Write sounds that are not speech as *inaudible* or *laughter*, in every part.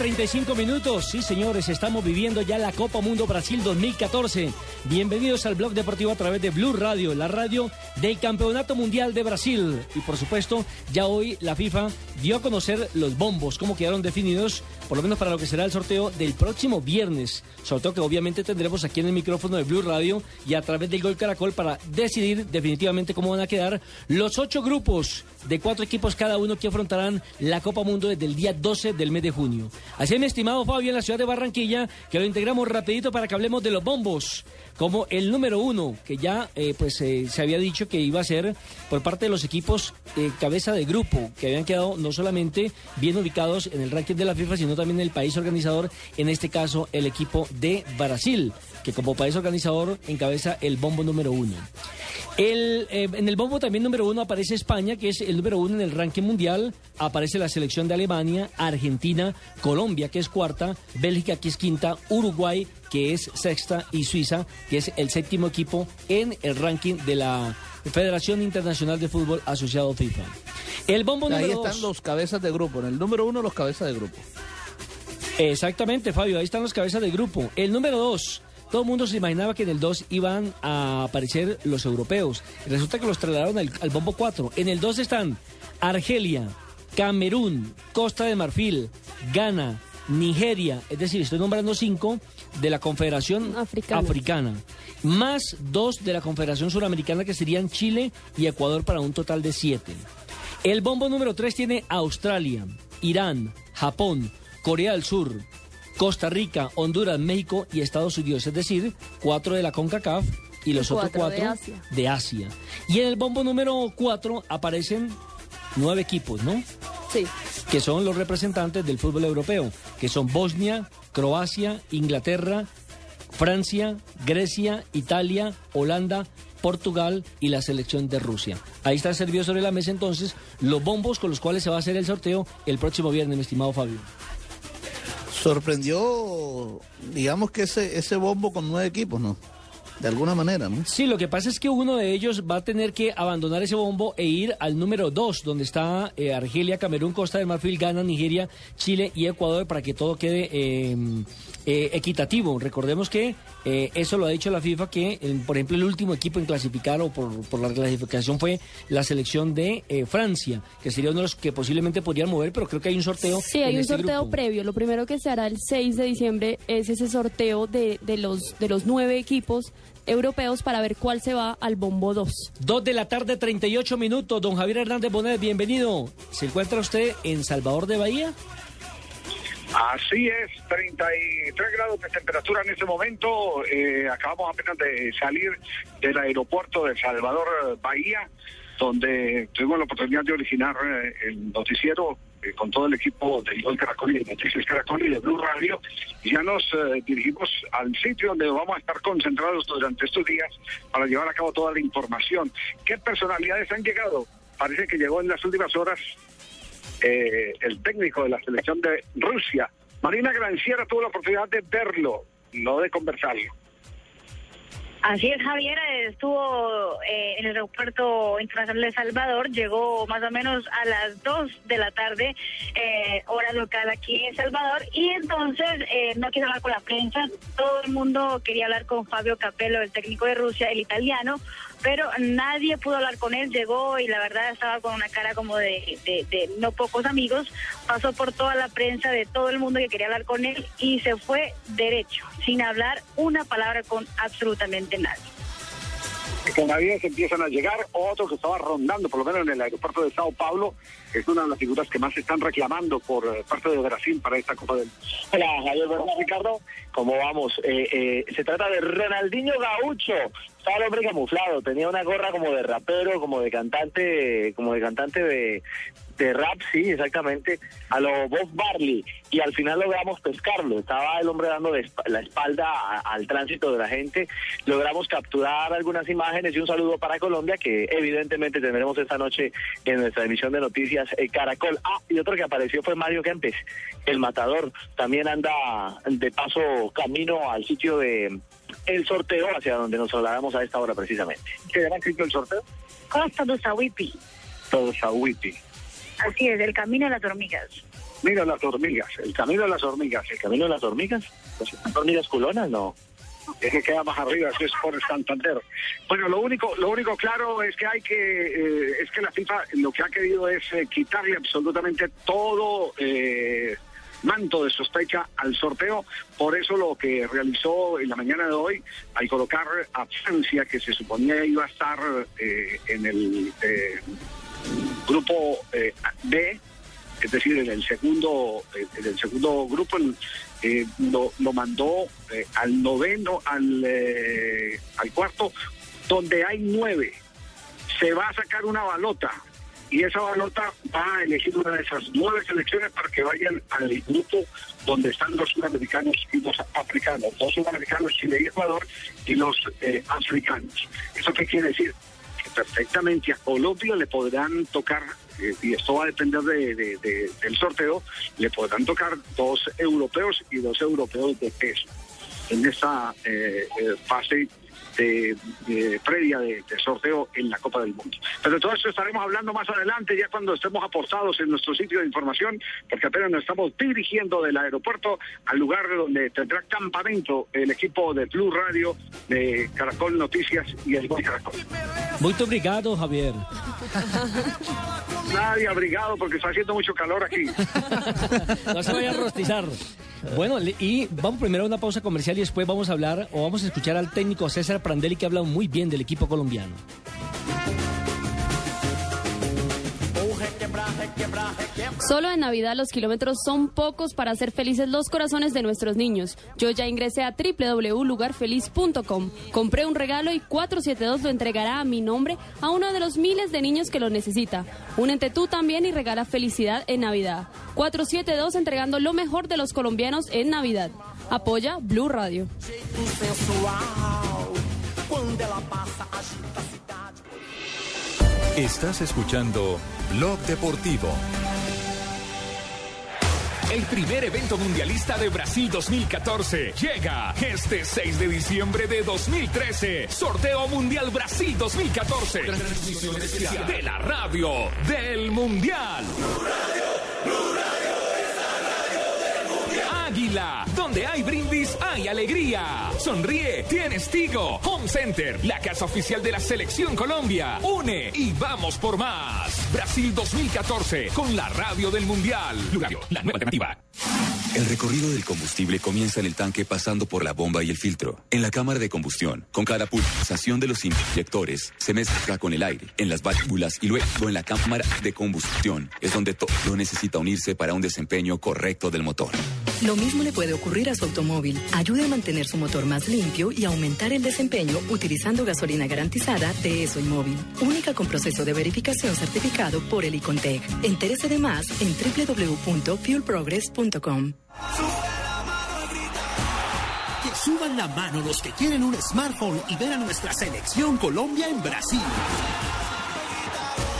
35 minutos. Sí, señores, estamos viviendo ya la Copa Mundo Brasil 2014. Bienvenidos al blog deportivo a través de Blue Radio, la radio del Campeonato Mundial de Brasil. Y por supuesto, ya hoy la FIFA dio a conocer los bombos, cómo quedaron definidos, por lo menos para lo que será el sorteo del próximo viernes. Sorteo que obviamente tendremos aquí en el micrófono de Blue Radio y a través del Gol Caracol para decidir definitivamente cómo van a quedar los ocho grupos de cuatro equipos cada uno que afrontarán la Copa Mundo desde el día 12 del mes de junio. Así es, mi estimado Fabio, en la ciudad de Barranquilla, que lo integramos rapidito para que hablemos de los bombos como el número uno, que ya eh, pues eh, se había dicho que iba a ser por parte de los equipos eh, cabeza de grupo, que habían quedado no solamente bien ubicados en el ranking de la FIFA, sino también en el país organizador, en este caso el equipo de Brasil, que como país organizador encabeza el bombo número uno. El, en el bombo también número uno aparece España, que es el número uno en el ranking mundial. Aparece la selección de Alemania, Argentina, Colombia, que es cuarta, Bélgica, que es quinta, Uruguay, que es sexta, y Suiza, que es el séptimo equipo en el ranking de la Federación Internacional de Fútbol Asociado FIFA. El bombo Ahí número están dos. los cabezas de grupo. En el número uno, los cabezas de grupo. Exactamente, Fabio, ahí están los cabezas de grupo. El número dos. Todo el mundo se imaginaba que en el 2 iban a aparecer los europeos. Resulta que los trasladaron al, al bombo 4. En el 2 están Argelia, Camerún, Costa de Marfil, Ghana, Nigeria, es decir, estoy nombrando cinco de la Confederación Africana. Africana, más dos de la Confederación Suramericana que serían Chile y Ecuador para un total de siete. El bombo número 3 tiene Australia, Irán, Japón, Corea del Sur, Costa Rica, Honduras, México y Estados Unidos, es decir, cuatro de la CONCACAF y los otros cuatro de cuatro Asia. de Asia. Y en el bombo número 4 aparecen nueve equipos, ¿no? Sí. que son los representantes del fútbol europeo, que son Bosnia, Croacia, Inglaterra, Francia, Grecia, Italia, Holanda, Portugal y la selección de Rusia. Ahí está servido sobre la mesa entonces los bombos con los cuales se va a hacer el sorteo el próximo viernes, mi estimado Fabio. Sorprendió, digamos que ese, ese bombo con nueve equipos, ¿no? De alguna manera, ¿no? Sí, lo que pasa es que uno de ellos va a tener que abandonar ese bombo e ir al número 2, donde está eh, Argelia, Camerún, Costa de Marfil, Ghana, Nigeria, Chile y Ecuador, para que todo quede eh, eh, equitativo. Recordemos que eh, eso lo ha dicho la FIFA, que eh, por ejemplo el último equipo en clasificar o por, por la clasificación fue la selección de eh, Francia, que sería uno de los que posiblemente podrían mover, pero creo que hay un sorteo. Sí, hay en un este sorteo grupo. previo. Lo primero que se hará el 6 de diciembre es ese sorteo de, de los, de los nueve equipos europeos para ver cuál se va al bombo 2. Dos de la tarde, 38 minutos. Don Javier Hernández Bonet, bienvenido. ¿Se encuentra usted en Salvador de Bahía? Así es, 33 grados de temperatura en este momento. Eh, acabamos apenas de salir del aeropuerto de Salvador Bahía, donde tuvimos la oportunidad de originar eh, el noticiero eh, con todo el equipo de Gol Caracol y de Noticias Caracol y de Blue Radio. Ya nos eh, dirigimos al sitio donde vamos a estar concentrados durante estos días para llevar a cabo toda la información. ¿Qué personalidades han llegado? Parece que llegó en las últimas horas eh, el técnico de la selección de Rusia. Marina Granciera tuvo la oportunidad de verlo, no de conversarlo. Así es, Javier estuvo eh, en el aeropuerto internacional de Salvador, llegó más o menos a las 2 de la tarde, eh, hora local aquí en Salvador, y entonces eh, no quiso hablar con la prensa, todo el mundo quería hablar con Fabio Capello, el técnico de Rusia, el italiano, pero nadie pudo hablar con él, llegó y la verdad estaba con una cara como de, de, no pocos amigos, pasó por toda la prensa de todo el mundo que quería hablar con él y se fue derecho, sin hablar una palabra con absolutamente nadie con se empiezan a llegar, otro que estaba rondando, por lo menos en el aeropuerto de Sao Paulo, es una de las figuras que más se están reclamando por eh, parte de Brasil para esta Copa del Hola, Javier Ricardo, ¿cómo vamos? Eh, eh, se trata de Ronaldinho Gaucho, estaba el hombre camuflado, tenía una gorra como de rapero, como de cantante, como de cantante de, de rap, sí, exactamente, a lo Bob Barley, y al final logramos pescarlo. Estaba el hombre dando la espalda al tránsito de la gente. Logramos capturar algunas imágenes y un saludo para Colombia, que evidentemente tendremos esta noche en nuestra emisión de noticias eh, Caracol. Ah, y otro que apareció fue Mario Kempes, el matador. También anda de paso camino al sitio de el sorteo, hacia donde nos trasladamos a esta hora precisamente. ¿Qué era escrito el sorteo? Costa do Sawipi. Todo Sawipi. Así es, el camino de las hormigas. Mira las hormigas, el camino de las hormigas. ¿El camino de las hormigas? ¿Las hormigas culonas? No. Es que queda más arriba, eso es por Santander. Bueno, lo único, lo único claro es que hay que, eh, es que la FIFA lo que ha querido es eh, quitarle absolutamente todo eh, manto de sospecha al sorteo. Por eso lo que realizó en la mañana de hoy, al colocar a que se suponía iba a estar en el grupo eh, B, es decir, en el segundo, eh, en el segundo grupo eh, lo, mandó al noveno, al, al cuarto, donde hay nueve. Se va a sacar una balota y esa balota va a elegir una de esas nueve selecciones para que vayan al grupo donde están los sudamericanos y los africanos, los sudamericanos, Chile y Ecuador, y los africanos. ¿Eso qué quiere decir? Perfectamente a Colombia le podrán tocar, eh, y esto va a depender de, del sorteo, le podrán tocar dos europeos y dos europeos de peso en esta eh, eh, fase de, previa de, sorteo en la Copa del Mundo. Pero de todo eso estaremos hablando más adelante, ya cuando estemos apostados en nuestro sitio de información, porque apenas nos estamos dirigiendo del aeropuerto al lugar donde tendrá campamento el equipo de Blue Radio, de Caracol Noticias y el Caracol. Muy obrigado, Javier. Nadie abrigado porque está haciendo mucho calor aquí. *laughs* no se vaya a rostizar. Bueno, y vamos primero a una pausa comercial y después vamos a hablar o vamos a escuchar al técnico César Prandelli que habla muy bien del equipo colombiano. Solo en Navidad los kilómetros son pocos para hacer felices los corazones de nuestros niños. Yo ya ingresé a www.lugarfeliz.com. Compré un regalo y 472 lo entregará a mi nombre a uno de los miles de niños que lo necesita. Únete tú también y regala felicidad en Navidad. 472 entregando lo mejor de los colombianos en Navidad. Apoya Blue Radio. Estás escuchando Blog Deportivo. El primer evento mundialista de Brasil 2014 llega este 6 de diciembre de 2013. Sorteo Mundial Brasil 2014. Transmisión especial de la radio del Mundial. Águila, donde hay brindis, hay alegría. Sonríe, tienes Tigo. Home Center, la casa oficial de la Selección Colombia. Une y vamos por más. Brasil 2014, con la radio del Mundial. Lugario, la nueva alternativa. El recorrido del combustible comienza en el tanque pasando por la bomba y el filtro. En la cámara de combustión, con cada pulsación de los inyectores, se mezcla con el aire, en las válvulas y luego en la cámara de combustión. Es donde todo necesita unirse para un desempeño correcto del motor. Lo mismo le puede ocurrir a su automóvil. Ayude a mantener su motor más limpio y aumentar el desempeño utilizando gasolina garantizada de ESO Móvil. Única con proceso de verificación certificado por el Icontec. Entérese de más en www.fuelprogress.com. Que suban la mano los que quieren un smartphone y ver a nuestra selección Colombia en Brasil.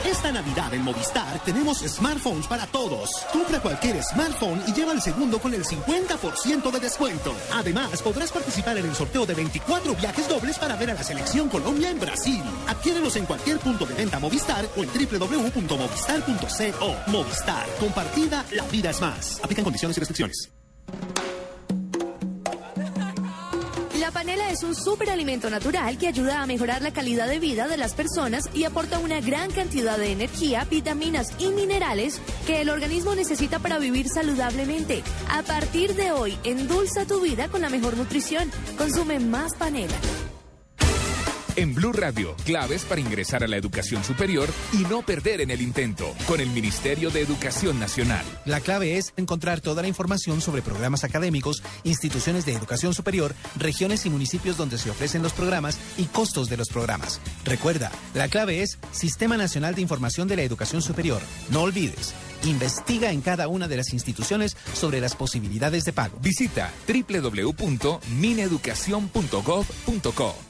Esta Navidad en Movistar tenemos smartphones para todos. Compra cualquier smartphone y lleva el segundo con el 50% de descuento. Además, podrás participar en el sorteo de 24 viajes dobles para ver a la selección Colombia en Brasil. Adquiérelos en cualquier punto de venta Movistar o en www.movistar.co. Movistar, compartida, la vida es más. Aplican condiciones y restricciones. La panela es un superalimento natural que ayuda a mejorar la calidad de vida de las personas y aporta una gran cantidad de energía, vitaminas y minerales que el organismo necesita para vivir saludablemente. A partir de hoy, endulza tu vida con la mejor nutrición. Consume más panela. En Blue Radio, claves para ingresar a la educación superior y no perder en el intento, con el Ministerio de Educación Nacional. La clave es encontrar toda la información sobre programas académicos, instituciones de educación superior, regiones y municipios donde se ofrecen los programas y costos de los programas. Recuerda, la clave es Sistema Nacional de Información de la Educación Superior. No olvides, investiga en cada una de las instituciones sobre las posibilidades de pago. Visita www.mineducacion.gov.co.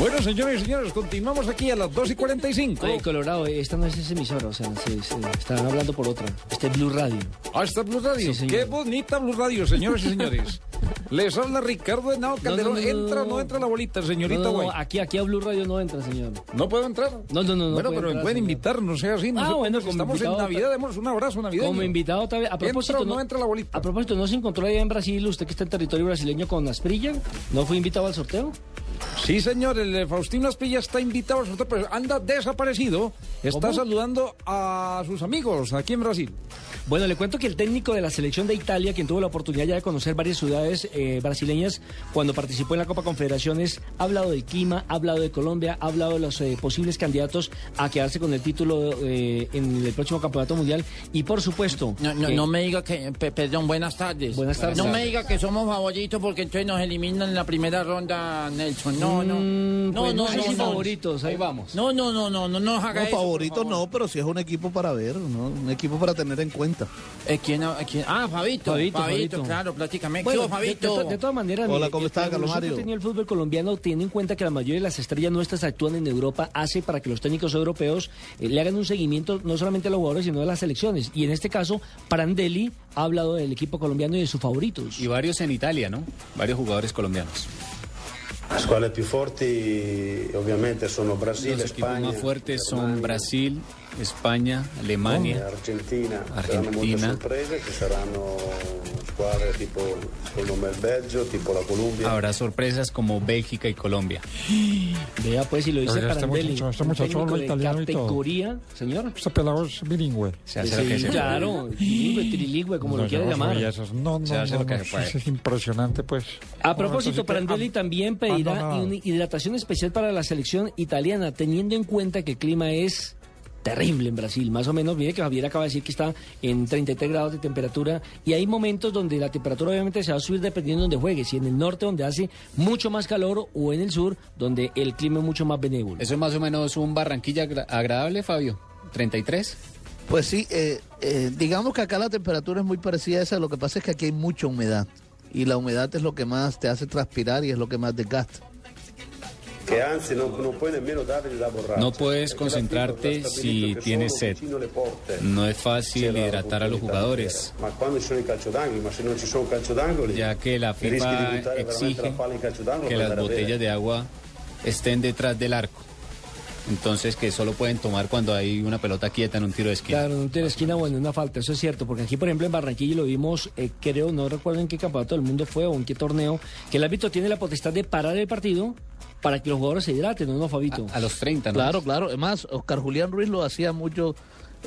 Bueno, señores y señores, continuamos aquí a las 2 y 45. Oye, Colorado, esta no es esa emisora, o sea, se, se- están hablando por otra. Este es Blue Radio. Ah, está Blue Radio. Sí. Qué bonita Blue Radio, señores y señores. *laughs* Les habla Ricardo Henao Calderón. no, no, ¿Entra o no. entra la bolita, señorita Guay? aquí, aquí a Blue Radio no entra, señor. ¿No puedo entrar? No, no, no. no bueno, pero me pueden invitar, no sea así. No Ah, bueno, como estamos invitado en Navidad, demos un abrazo navideño. Como invitado otra vez. A propósito, ¿Entra o no entra la bolita? A propósito, ¿no se encontró allá en Brasil, usted que está en territorio brasileño con Asprilla? ¿No fue invitado al sorteo? Sí, señor, el Faustino Aspilla está invitado sorteo, pero anda desaparecido. Está ¿Cómo? saludando a sus amigos aquí en Brasil. Bueno, le cuento que el técnico de la selección de Italia, quien tuvo la oportunidad ya de conocer varias ciudades eh, brasileñas cuando participó en la Copa Confederaciones, ha hablado del clima, ha hablado de Colombia, ha hablado de los eh, posibles candidatos a quedarse con el título eh, en el próximo campeonato mundial y por supuesto... No, no, que- no me diga que, pe- perdón, buenas tardes. Buenas tardes. No me diga que somos favoritos porque entonces nos eliminan en la primera ronda, Nelson. No, no. Mm, No, pues no, no no, si no. favoritos, ahí vamos. No, no, no, no, no nos haga No, eso. por favoritos favor. no, pero sí es un equipo para ver, ¿no? Un equipo para tener en cuenta. Eh, ¿quién, ah, quién? Ah, Fabito. Fabito, Fabito, Fabito. claro, prácticamente. Bueno, ¿Qué hubo, de, todas maneras, Hola, ¿cómo el- está, la Carlos Mario? tenido el fútbol colombiano tiene en cuenta que la mayoría de las estrellas nuestras actúan en Europa, hace para que los técnicos europeos eh, le hagan un seguimiento no solamente a los jugadores, sino a las selecciones. Y en este caso, Prandelli ha hablado del equipo colombiano y de sus favoritos. Y varios en Italia, ¿no? Varios jugadores colombianos. Le squadre più forti ovviamente sono Brasile, Los equipos Spagna, más fuertes son Brasil, España, Alemania. Argentina. Argentina. Habrá sorpresas como Bélgica y Colombia. Vea, pues, si lo dice Oiga, este muchacho- este muchacho habla italiano y todo. categoría, señor. Este pelado es bilingüe. Se hace lo que Sí, se claro, bilingüe, trilingüe, como lo No, quiera no, llamar. No, no, Se hace no, lo que no, se puede. es impresionante, pues. A propósito, Prandelli ¿qué? también Ah, pedirá una hidratación especial para la selección italiana, teniendo en cuenta que el clima es terrible en Brasil. Más o menos, mire que Javier acaba de decir que está en 33 grados de temperatura y hay momentos donde la temperatura obviamente se va a subir dependiendo de donde juegue, si en el norte donde hace mucho más calor o en el sur donde el clima es mucho más benévolo. Eso es más o menos un Barranquilla agra- agradable, Fabio. 33. Pues sí, eh, eh, digamos que acá la temperatura es muy parecida a esa, lo que pasa es que aquí hay mucha humedad y la humedad es lo que más te hace transpirar y es lo que más desgasta. No puedes concentrarte si tienes sed. No es fácil hidratar a los jugadores, ya que la FIFA exige que las botellas de agua estén detrás del arco. Entonces que solo pueden tomar cuando hay una pelota quieta en un tiro de esquina. Claro, en un tiro de esquina, bueno, una falta, eso es cierto, porque aquí, por ejemplo, en Barranquilla lo vimos, eh, creo, no recuerdo en qué campeonato del mundo fue o en qué torneo, que el árbitro tiene la potestad de parar el partido para que los jugadores se hidraten, ¿no, no Fabito? A los 30, ¿no? Claro, claro. Además, Oscar Julián Ruiz lo hacía mucho,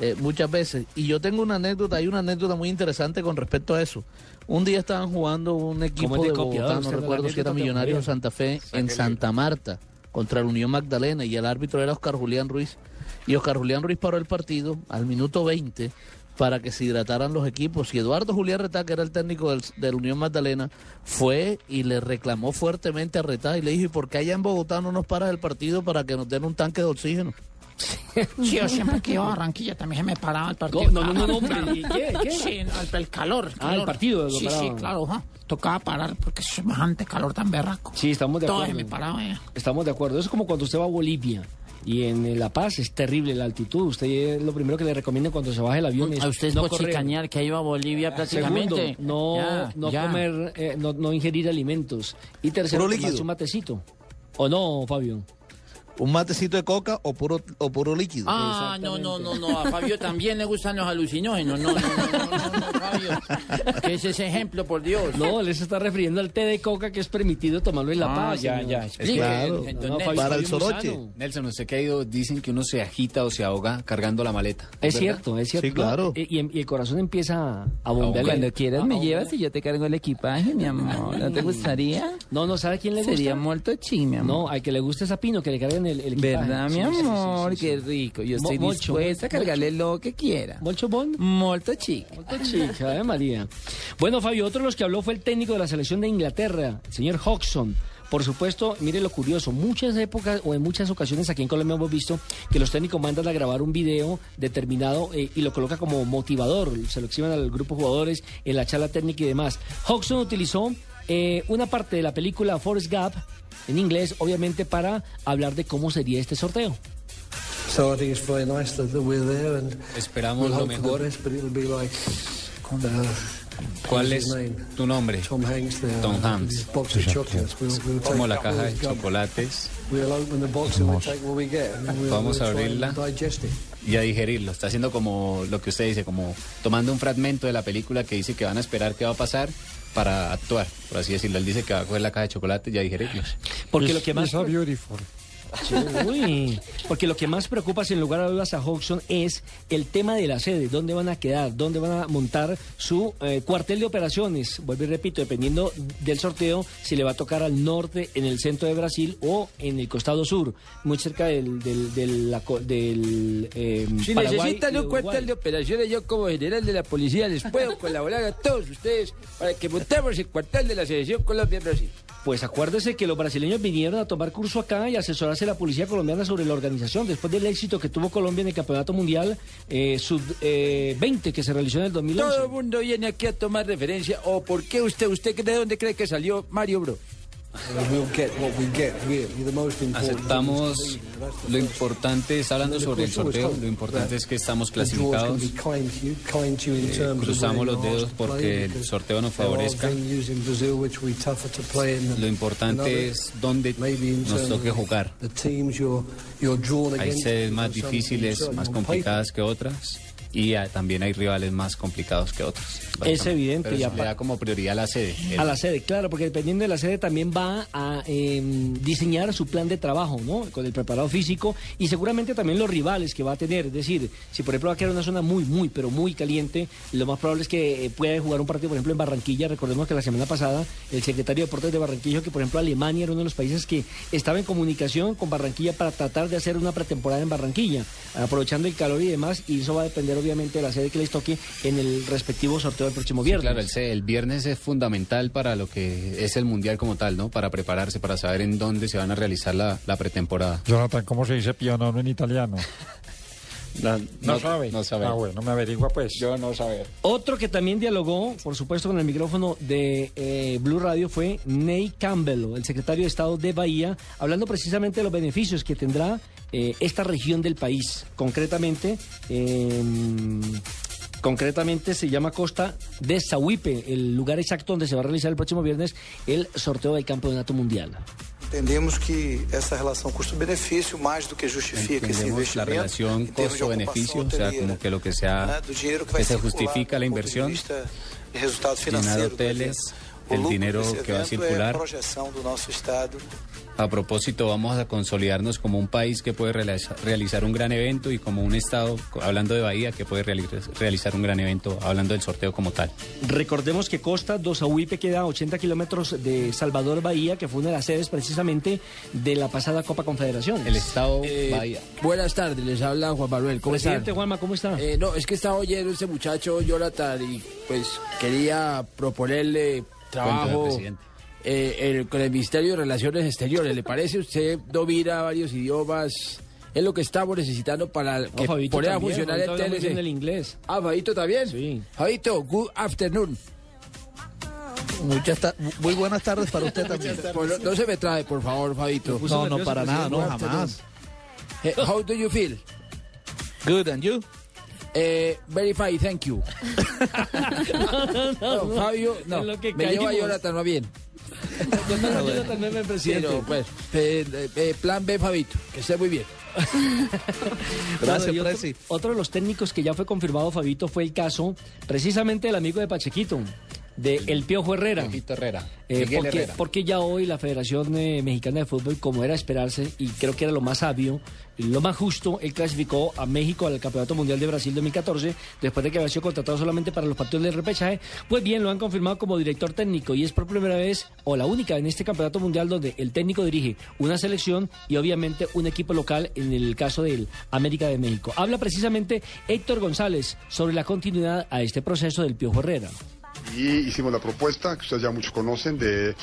eh, muchas veces. Y yo tengo una anécdota, hay una anécdota muy interesante con respecto a eso. Un día estaban jugando un equipo de de Bogotá, no recuerdo si era Millonarios o Julián? Santa Fe, en Santa Marta, contra la Unión Magdalena, y el árbitro era Oscar Julián Ruiz. Y Oscar Julián Ruiz paró el partido al minuto 20 para que se hidrataran los equipos. Y Eduardo Julián Retá, que era el técnico del, de la Unión Magdalena, fue y le reclamó fuertemente a Retá y le dijo, ¿y por qué allá en Bogotá no nos paras el partido para que nos den un tanque de oxígeno? Sí, yo siempre que iba a Barranquilla también se me paraba el partido. No, no, no, no, ¿y qué? ¿Qué? Sí, el, el calor. Ah, el partido lo Sí, sí, paraba. claro. ajá. Tocaba parar porque es semejante calor tan berraco. Sí, estamos de Todo acuerdo. se me paraba ya. Estamos de acuerdo. Es como cuando usted va a Bolivia y en La Paz es terrible la altitud. Usted lo primero que le recomienda cuando se baja el avión es A usted es no bochicañar que iba a Bolivia prácticamente. Segundo, no, Ya, no ya. comer, eh, no, no ingerir alimentos. Y tercero, tomarse un matecito. ¿O no, Fabio? Un matecito de coca o puro, o puro líquido. Ah, no, no, no, no. A Fabio también le gustan los alucinógenos. No, no, no, no, no, no, Fabio. ¿Qué es ese ejemplo, por Dios? No, él se está refiriendo al té de coca que es permitido tomarlo en La Ah, Paz. ya, señor. ya, explique, Claro. entonces, No, no, Fabio, Para el soroche. sano. Nelson, usted que ha ido, dicen que uno se agita o se ahoga cargando la maleta. Es cierto, es cierto. Sí, claro. Y, y el corazón empieza a bombear. Cuando quieras me llevas y yo te cargo el equipaje, mi amor. ¿No te gustaría? No, no, ¿sabe quién le gusta? Sería molto chi, mi amor. No, al que le guste es a Pino, que le carguen el, el equipaje. ¿Verdad, mi Sí, sí, sí, amor? sí, Qué rico. Yo Mo- estoy mocho, dispuesta a cargarle lo que quiera. ¿Molcho Bon? Molto chic. Molto chic, Ave María. Bueno, Fabio, otro de los que habló fue el técnico de la selección de Inglaterra, el señor Hodgson. Por supuesto, mire lo curioso, muchas épocas o en muchas ocasiones aquí en Colombia hemos visto que los técnicos mandan a grabar un video determinado eh, y lo coloca como motivador, se lo exhiben al grupo de jugadores en la charla técnica y demás. Hodgson utilizó eh, una parte de la película Forrest Gump en inglés, obviamente para hablar de cómo sería este sorteo. So I think it's very nice that, we're there and Esperamos we'll lo mejor. the best, but it'll be like uh, ¿Cuál what's es tu nombre? Tom Hanks there. Tom Hanks. Box of chocolates. We'll, we'll take Como la caja de chocolates We'll open the box and we'll take what we get. And we'll, Vamos we'll a try abrirla. and digest it. Y a digerirlo. Está haciendo como lo que usted dice, como tomando un fragmento de la película que dice que van a esperar qué va a pasar para actuar, por así decirlo. Él dice que va a coger la caja de chocolates y a digerirlos. Porque lo que más... Beautiful. Uy, porque lo que más preocupa sin lugar a dudas a Hodgson es el tema de la sede, dónde van a quedar, dónde van a montar su eh, cuartel de operaciones. Vuelvo y repito, dependiendo del sorteo, si le va a tocar al norte, en el centro de Brasil o en el costado sur, muy cerca del, del, del, la co- del, eh, Si Paraguay necesitan un Uruguay. cuartel de operaciones, yo como general de la policía les puedo *laughs* colaborar a todos ustedes para que montemos el cuartel de la selección Colombia-Brasil. Pues acuérdese que los brasileños vinieron a tomar curso acá y asesorarse a la policía colombiana sobre la organización después del éxito que tuvo Colombia en el Campeonato Mundial eh, Sub-20 que se realizó en el 2011. Todo el mundo viene aquí a tomar referencia. ¿O por qué usted, usted de dónde cree que salió Mario Bro? Aceptamos lo importante, está hablando sobre el sorteo, lo importante es que estamos clasificados. Eh, cruzamos los dedos porque el sorteo nos favorezca. Lo importante es dónde nos toque jugar. Hay sedes más difíciles, más complicadas que otras y ah, también hay rivales más complicados que otros. básicamente. evidente, Pero y le da como prioridad a la sede. El- A la sede, claro, porque dependiendo de la sede también va a eh, diseñar su plan de trabajo, ¿no? Con el preparado físico y seguramente también los rivales que va a tener. Es decir, si por ejemplo va a quedar una zona muy, muy, pero muy caliente, lo más probable es que eh, pueda jugar un partido, por ejemplo, en Barranquilla. Recordemos que la semana pasada el secretario de Deportes de Barranquilla, que por ejemplo Alemania era uno de los países que estaba en comunicación con Barranquilla para tratar de hacer una pretemporada en Barranquilla, aprovechando el calor y demás, y eso va a depender obviamente de la sede que les toque en el respectivo sorteo del próximo Sí, viernes. claro, el, el viernes es fundamental para lo que es el mundial como tal, ¿no? Para prepararse, para saber en dónde se van a realizar la, la pretemporada. Jonathan, ¿cómo se dice piano en italiano? *laughs* No, No, sabe. No sabe. Ah, bueno, me averigua pues. Yo no saber. Otro que también dialogó, por supuesto, con el micrófono de eh, Blue Radio fue Ney Campbell, el secretario de Estado de Bahía, hablando precisamente de los beneficios que tendrá eh, esta región del país. Concretamente, eh, concretamente se llama Costa de Sahuipe, el lugar exacto donde se va a realizar el próximo viernes el sorteo del campeonato mundial. Entendemos que essa relação custo-benefício mais do que justifica esse Entendemos la investimento relación costo-beneficio, o sea, como que lo que sea, que se justifica la inversión, vista de resultado llenar hoteles, el dinero que va a circular. A propósito, vamos a consolidarnos como un país que puede realiza- realizar un gran evento y como un estado, hablando de Bahía, que puede reali- realizar un gran evento, hablando del sorteo como tal. Recordemos que Costa do Sahuipe queda a 80 kilómetros de Salvador Bahía, que fue una de las sedes precisamente de la pasada Copa Confederación. El estado Eh, Bahía. Buenas tardes, les habla Juan Manuel. ¿Cómo Presidente están? Juanma, ¿cómo está? Eh, no, es que estaba oyendo este muchacho, Jonathan, y pues quería proponerle trabajo eh, el- con el Ministerio de Relaciones Exteriores. ¿Le parece? Usted domina varios idiomas, es lo que estamos necesitando para que Fabito pueda también, funcionar el TLC. el inglés. Ah, Fabito también. Sí. Fabito, good afternoon. Muchas muy buenas tardes para usted también. Pues no, no se me trae, por favor, Fabito. No, no, para nada, no, jamás. Eh, how do you feel? Good, and you? Eh, very fine, thank you. *laughs* No, Fabio, no, lo que me lleva. Jonathan más bien. *laughs* Jonathan Meme, presidente. Pero, pues, eh, eh, plan B, Fabito, que esté muy bien. *laughs* Bueno, Gracias, otro, Presi. otro de los técnicos que ya fue confirmado, Fabito, fue el caso precisamente del amigo de Pachequito, de El Piojo Herrera. Piojito Herrera. Eh, porque, Herrera. porque ya hoy la Federación eh, Mexicana de Fútbol, como era esperarse, y creo que era lo más sabio, lo más justo, él clasificó a México al Campeonato Mundial de Brasil 2014, después de que había sido contratado solamente para los partidos del repechaje. Pues bien, lo han confirmado como director técnico, y es por primera vez, o la única en este Campeonato Mundial, donde el técnico dirige una selección y obviamente un equipo local, en el caso del América de México. Habla precisamente Héctor González sobre la continuidad a este proceso del Piojo Herrera. Y hicimos la propuesta, que ustedes ya muchos conocen, de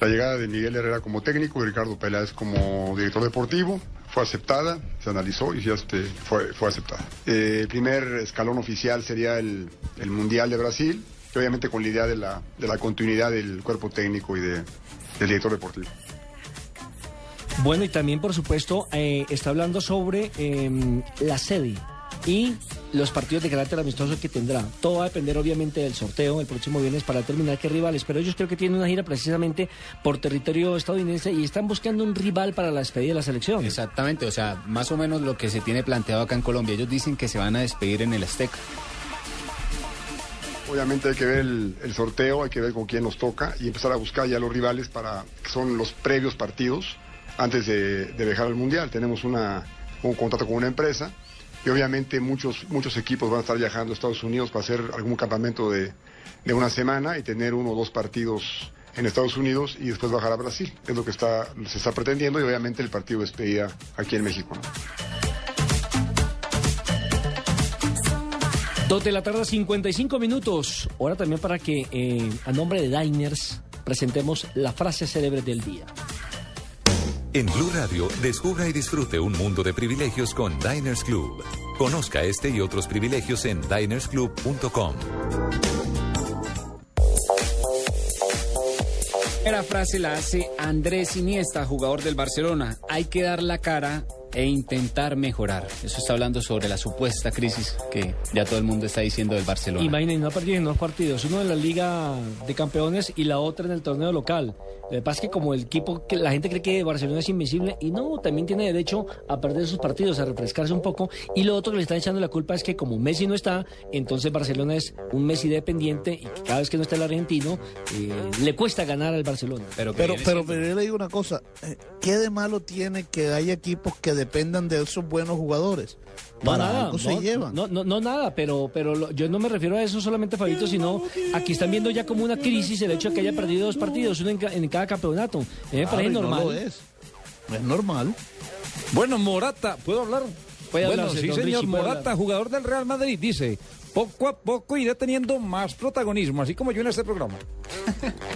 la llegada de Miguel Herrera como técnico y Ricardo Peláez como director deportivo. Fue aceptada, se analizó y ya este, fue, fue aceptada. Eh, el primer escalón oficial sería el, el Mundial de Brasil, y obviamente con la idea de la, de la continuidad del cuerpo técnico y de, del director deportivo. Bueno, y también, por supuesto, eh, está hablando sobre eh, la sede y los partidos de carácter amistoso que tendrá. Todo va a depender, obviamente, del sorteo el próximo viernes para determinar qué rivales. Pero ellos creo que tienen una gira precisamente por territorio estadounidense y están buscando un rival para la despedida de la selección. Exactamente, o sea, más o menos lo que se tiene planteado acá en Colombia. Ellos dicen que se van a despedir en el Azteca. Obviamente hay que ver el, el sorteo, hay que ver con quién nos toca y empezar a buscar ya los rivales para que son los previos partidos antes de, de viajar al mundial. Tenemos una, un contrato con una empresa y obviamente muchos muchos equipos van a estar viajando a Estados Unidos para hacer algún campamento de, de una semana y tener uno o dos partidos en Estados Unidos y después bajar a Brasil. Es lo que está, se está pretendiendo y obviamente el partido de despedida aquí en México. Dos de la tarde, 55 minutos. Ahora también para que, eh, a nombre de Diners, presentemos la frase célebre del día. En Blue Radio, descubra y disfrute un mundo de privilegios con Diners Club. Conozca este y otros privilegios en dinersclub.com. La frase la hace Andrés Iniesta, jugador del Barcelona. Hay que dar la cara e intentar mejorar. Eso está hablando sobre la supuesta crisis que ya todo el mundo está diciendo del Barcelona. Imaginen, no ha perdido en dos partidos, uno en la Liga de Campeones y la otra en el torneo local. Lo que pasa es que como el equipo, que la gente cree que Barcelona es invencible y no, también tiene derecho a perder sus partidos, a refrescarse un poco. Y lo otro que le están echando la culpa es que como Messi no está, entonces Barcelona es un Messi dependiente y que cada vez que no está el argentino, eh, le cuesta ganar al Barcelona. Pero, Pero, pero, pero yo le digo una cosa, eh, ¿qué de malo tiene que haya equipos que dependan de esos buenos jugadores? No, Para nada, algo se no, llevan. No, no, no, nada, pero, pero lo- yo no me refiero a eso solamente, Fabito, sino aquí están viendo ya como una crisis el hecho de que haya perdido dos partidos, uno en, en cada campeonato. A mí me Claro, parece y no normal. lo es. Es normal. Bueno, Morata, ¿puedo hablar? Puede bueno, hablar, sí, señor Richie, Morata, hablar. jugador del Real Madrid, dice, poco a poco iré teniendo más protagonismo, así como yo en este programa.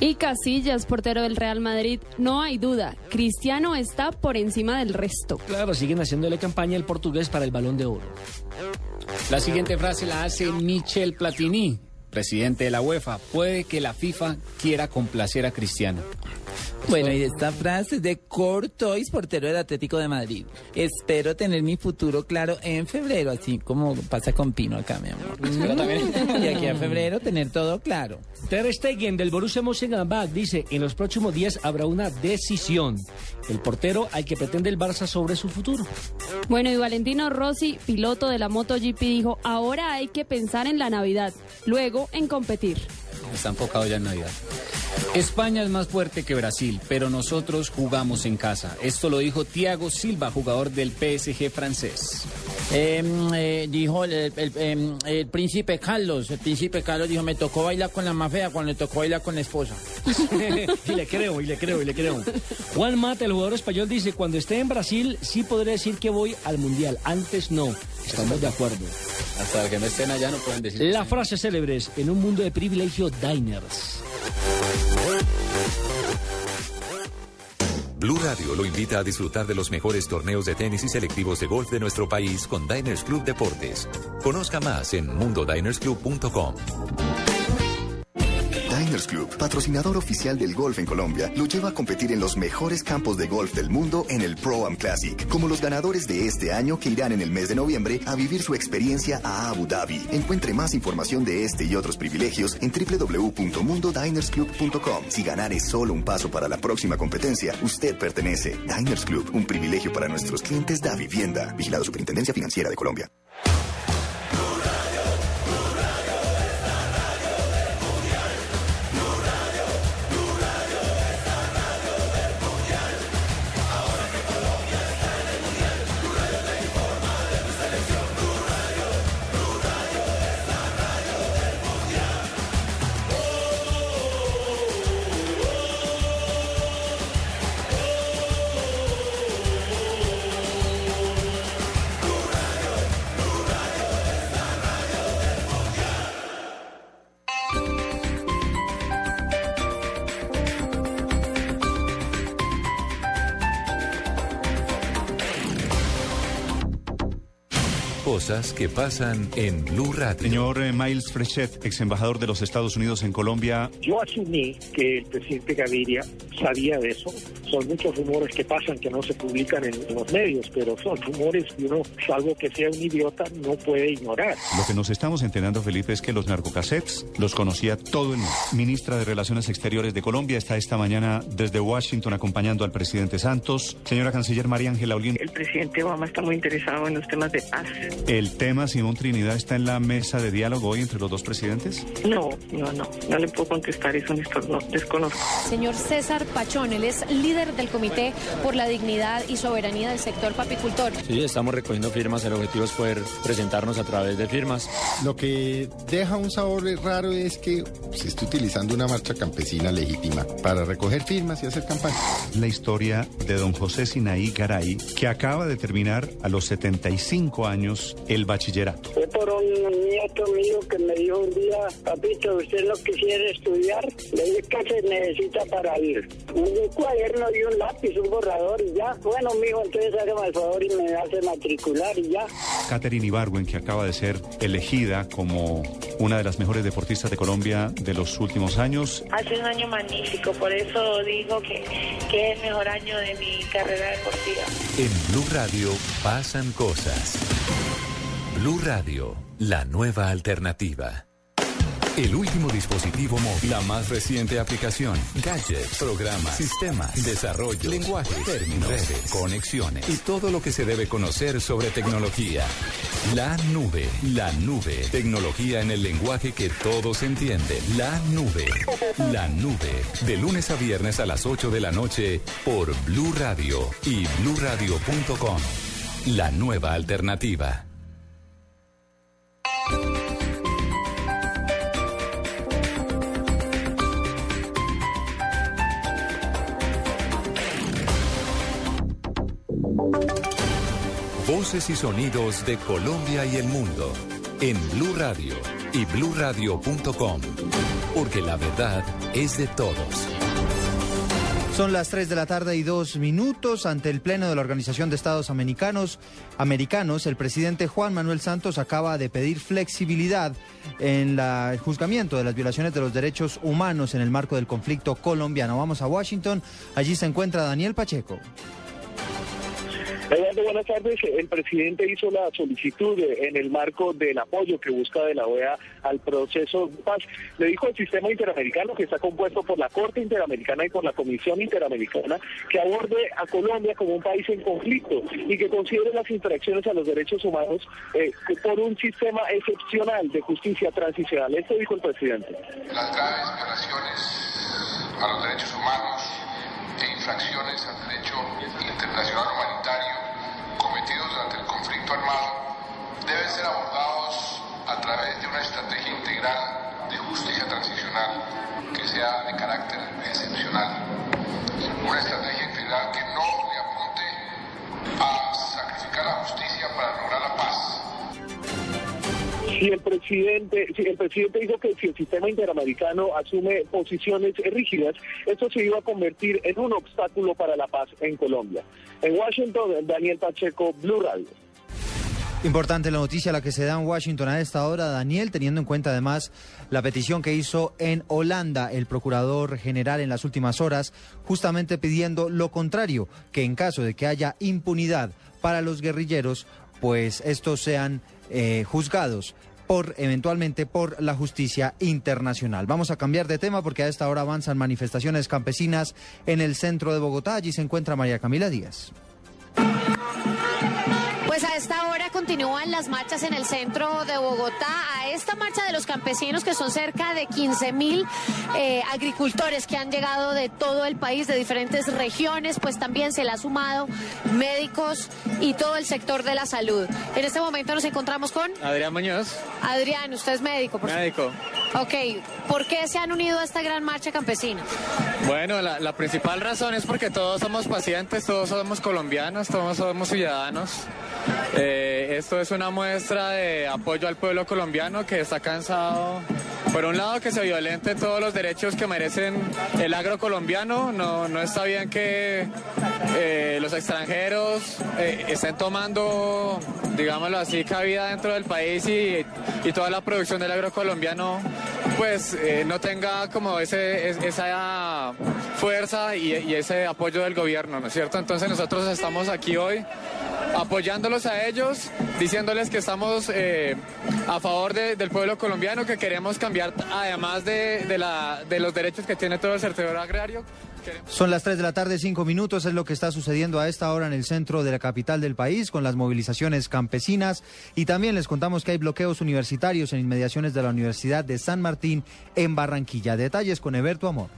Y Casillas, portero del Real Madrid, no hay duda, Cristiano está por encima del resto. Claro, siguen haciéndole campaña el portugués para el balón de oro. La siguiente frase la hace Michel Platini, presidente de la UEFA. Puede que la FIFA quiera complacer a Cristiano. *laughs* Bueno, y esta frase es de Cortois, portero del Atlético de Madrid. Espero tener mi futuro claro en febrero, así como pasa con Pino acá, mi amor. *laughs* Espero también, *laughs* y aquí a febrero tener todo claro. Ter Stegen del Borussia Mönchengladbach dice, en los próximos días habrá una decisión. El portero al que pretende el Barça sobre su futuro. Bueno, y Valentino Rossi, piloto de la MotoGP, dijo, ahora hay que pensar en la Navidad, luego en competir. Está enfocado ya en Navidad. España es más fuerte que Brasil, pero nosotros jugamos en casa. Esto lo dijo Thiago Silva, jugador del PSG francés. Em, eh, dijo el, el- em, el príncipe Carlos, el príncipe Carlos dijo, me tocó bailar con la más fea cuando le tocó bailar con la esposa. *laughs* y le creo, y le creo, y le creo. Juan Mata, el jugador español, dice, cuando esté en Brasil sí podré decir que voy al Mundial, antes no. Estamos de acuerdo. Hasta que no estén allá no pueden decir. La frase célebre es, en un mundo de privilegio, diners. Blue Radio lo invita a disfrutar de los mejores torneos de tenis y selectivos de golf de nuestro país con Diners Club Deportes. Conozca más en mundodinersclub.com. Diners Club, patrocinador oficial del golf en Colombia, lo lleva a competir en los mejores campos de golf del mundo en el Pro Am Classic, como los ganadores de este año que irán en el mes de noviembre a vivir su experiencia a Abu Dhabi. Encuentre más información de este y otros privilegios en www.mundodinersclub.com. Si ganar es solo un paso para la próxima competencia, usted pertenece. Diners Club, un privilegio para nuestros clientes da vivienda. Vigilado Superintendencia Financiera de Colombia. Cosas que pasan en Blue Radio. Señor eh, Miles Frechet, ex embajador de los Estados Unidos en Colombia. Yo asumí que el presidente Gaviria sabía de eso. Son muchos rumores que pasan que no se publican en, los medios, pero son rumores y uno, salvo que sea un idiota, no puede ignorar. Lo que nos estamos enterando, Felipe, es que los narcocassettes los conocía todo el mundo. Ministra de Relaciones Exteriores de Colombia está esta mañana desde Washington acompañando al presidente Santos. Señora Canciller María Ángela Olguín. El presidente Obama está muy interesado en los temas de paz. ¿El tema Simón Trinidad está en la mesa de diálogo hoy entre los dos presidentes? No, no, no. No le puedo contestar eso, Néstor. No, desconozco. Señor César Pachón, él es líder del Comité por la Dignidad y Soberanía del Sector Papicultor. Sí, estamos recogiendo firmas. El objetivo es poder presentarnos a través de firmas. Lo que deja un sabor raro es que se está utilizando una marcha campesina legítima para recoger firmas y hacer campaña. La historia de don José Sinaí Garay, que acaba de terminar a los 75 años el bachillerato. Fue por un nieto mío que me dijo un día, papito, ¿usted no quisiera estudiar? Le dije, ¿qué se necesita para ir? Un cuaderno y un lápiz, un borrador y ya. Bueno, mijo, entonces hágame el favor y me hace matricular y ya. Catherine Ibargüen, que acaba de ser elegida como una de las mejores deportistas de Colombia de los últimos años. Hace un año magnífico, por eso digo que, que es el mejor año de mi carrera deportiva. En Blue Radio pasan cosas. Blue Radio, la nueva alternativa. El último dispositivo móvil, la más reciente aplicación, gadgets, programas, sistemas, desarrollo, lenguaje, términos, redes, conexiones y todo lo que se debe conocer sobre tecnología. La nube, la nube, tecnología en el lenguaje que todos entienden. La nube, la nube, de lunes a viernes a las 8 de la noche por Blue Radio y bluradio.com. La nueva alternativa. Voces y sonidos de Colombia y el mundo en Blue Radio y bluradio.com, porque la verdad es de todos. Son las 3 de la tarde y dos minutos ante el Pleno de la Organización de Estados Americanos. Americanos, el presidente Juan Manuel Santos acaba de pedir flexibilidad en la- el juzgamiento de las violaciones de los derechos humanos en el marco del conflicto colombiano. Vamos a Washington. Allí se encuentra Daniel Pacheco. Eduardo, buenas tardes. El presidente hizo la solicitud eh, en el marco del apoyo que busca de la OEA al proceso de paz. Le dijo al sistema interamericano que está compuesto por la Corte Interamericana y por la Comisión Interamericana que aborde a Colombia como un país en conflicto y que considere las infracciones a los derechos humanos eh, por un sistema excepcional de justicia transicional. Esto dijo el presidente. las graves violaciones a los derechos humanos e infracciones al derecho internacional humanitario cometidos durante el conflicto armado deben ser abordados a través de una estrategia integral de justicia transicional que sea de carácter excepcional. Una estrategia integral que no le apunte a sacrificar la justicia para lograr la paz. Y el presidente, sí, el presidente dijo que si el sistema interamericano asume posiciones rígidas, esto se iba a convertir en un obstáculo para la paz en Colombia. En Washington, Daniel Pacheco, Blue Radio. Importante la noticia la que se da en Washington a esta hora, Daniel, teniendo en cuenta además la petición que hizo en Holanda el procurador general en las últimas horas, justamente pidiendo lo contrario, que en caso de que haya impunidad para los guerrilleros, pues estos sean eh, juzgados por eventualmente por la justicia internacional. Vamos a cambiar de tema porque a esta hora avanzan manifestaciones campesinas en el centro de Bogotá. Allí se encuentra María Camila Díaz. Pues a esta hora continúan las marchas en el centro de Bogotá. A esta marcha de los campesinos, que son cerca de 15 mil eh, agricultores que han llegado de todo el país, de diferentes regiones, pues también se le ha sumado médicos y todo el sector de la salud. En este momento nos encontramos con Adrián Muñoz. Adrián, usted es médico, por Médico. Ok, ¿por qué se han unido a esta gran marcha campesina? Bueno, la, la principal razón es porque todos somos pacientes, todos somos colombianos, todos somos ciudadanos. Eh, esto es una muestra de apoyo al pueblo colombiano que está cansado, por un lado, que se violenten todos los derechos que merecen el agro colombiano. No, no está bien que eh, los extranjeros eh, estén tomando, digámoslo así, cabida dentro del país y, y toda la producción del agro colombiano pues no tenga como ese, es- esa fuerza y, ese apoyo del gobierno, ¿no es cierto? Entonces nosotros estamos aquí hoy a ellos, diciéndoles que estamos eh, a favor de- del pueblo colombiano, que queremos cambiar además de, de la- de los derechos que tiene todo el sector agrario. Son las 3 de la tarde, 5 minutos, es lo que está sucediendo a esta hora en el centro de la capital del país con las movilizaciones campesinas y también les contamos que hay bloqueos universitarios en inmediaciones de la Universidad de San Martín en Barranquilla. Detalles con Eberto Amor.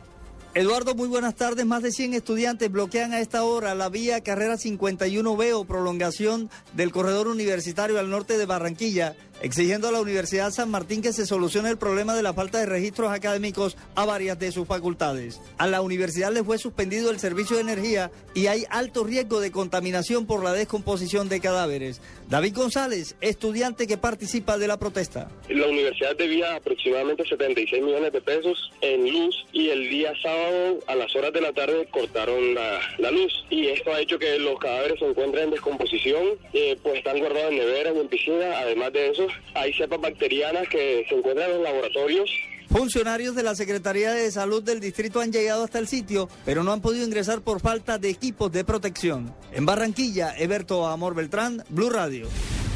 Eduardo, muy buenas tardes. Más de 100 estudiantes bloquean a esta hora la vía carrera 51B o prolongación del corredor universitario al norte de Barranquilla, exigiendo a la Universidad San Martín que se solucione el problema de la falta de registros académicos a varias de sus facultades. A la universidad le fue suspendido el servicio de energía y hay alto riesgo de contaminación por la descomposición de cadáveres. David González, estudiante que participa de la protesta. La universidad debía aproximadamente 76 millones de pesos en luz y el día sábado a las horas de la tarde cortaron la, luz y esto ha hecho que los cadáveres se encuentren en descomposición, eh, pues están guardados en neveras y en piscina. Además de eso, hay cepas bacterianas que se encuentran en los laboratorios Funcionarios de la Secretaría de Salud del distrito han llegado hasta el sitio, pero no han podido ingresar por falta de equipos de protección. En Barranquilla, Eberto Amor Beltrán, Blue Radio.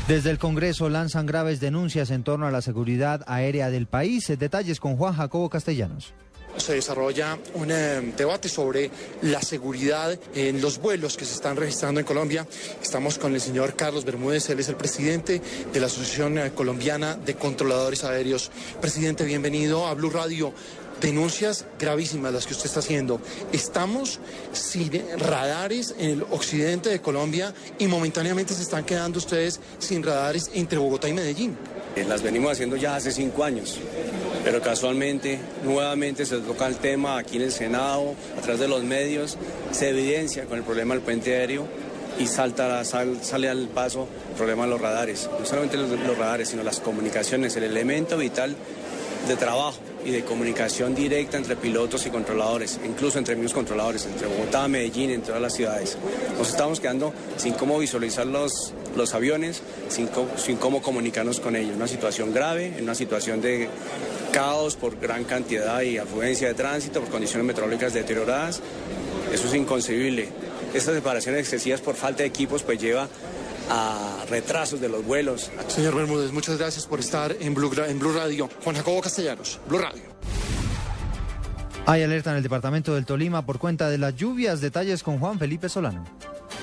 Desde el Congreso lanzan graves denuncias en torno a la seguridad aérea del país. Detalles con Juan Jacobo Castellanos. Se desarrolla un eh, debate sobre la seguridad en los vuelos que se están registrando en Colombia. Estamos con el señor Carlos Bermúdez, él es el presidente de la Asociación eh, Colombiana de Controladores Aéreos. Presidente, bienvenido a Blue Radio. Denuncias gravísimas las que usted está haciendo. Estamos sin radares en el occidente de Colombia y momentáneamente se están quedando ustedes sin radares entre Bogotá y Medellín. Eh, Las venimos haciendo ya hace cinco años, pero casualmente, nuevamente se toca el tema aquí en el Senado, a través de los medios, se evidencia con el problema del puente aéreo y salta, sal- sale al paso el problema de los radares. No solamente los, radares, sino las comunicaciones, el elemento vital de trabajo y de comunicación directa entre pilotos y controladores, incluso entre mismos controladores, entre Bogotá, Medellín, en todas las ciudades. Nos estamos quedando sin cómo visualizar los, aviones, sin, sin cómo comunicarnos con ellos. Una situación grave, en una situación de caos por gran cantidad y afluencia de tránsito, por condiciones meteorológicas deterioradas. Eso es inconcebible. Estas separaciones excesivas por falta de equipos pues lleva a retrasos de los vuelos, Señor Bermúdez, muchas gracias por estar en Blue, en Blue Radio. Juan Jacobo Castellanos, Blue Radio. Hay alerta en el departamento del Tolima por cuenta de las lluvias. Detalles con Juan Felipe Solano.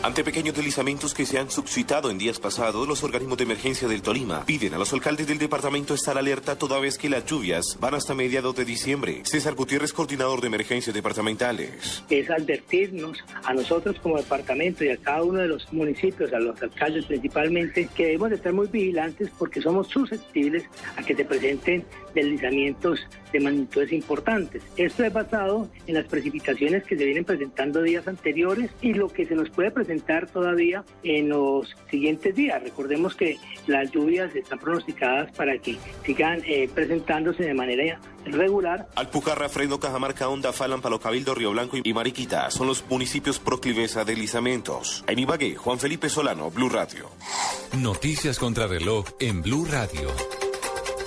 Ante pequeños deslizamientos que se han suscitado en días pasados, los organismos de emergencia del Tolima piden a los alcaldes del departamento estar alerta toda vez que las lluvias van hasta mediados de diciembre. César Gutiérrez, coordinador de emergencias departamentales. es advertirnos a nosotros como departamento y a cada uno de los municipios, a los alcaldes principalmente, que debemos de estar muy vigilantes porque somos susceptibles a que se presenten deslizamientos de magnitudes importantes. Esto es basado en las precipitaciones que se vienen presentando días anteriores y lo que se nos puede presentar presentar todavía en los siguientes días. Recordemos que las lluvias están pronosticadas para que sigan eh, presentándose de manera regular. Alpujarra, Fredo, Cajamarca, Onda, Falan, Palo Cabildo, Río Blanco y Mariquita son los municipios proclives a deslizamientos. En Ibagué, Juan Felipe Solano, Blue Radio. Noticias contra reloj en Blue Radio.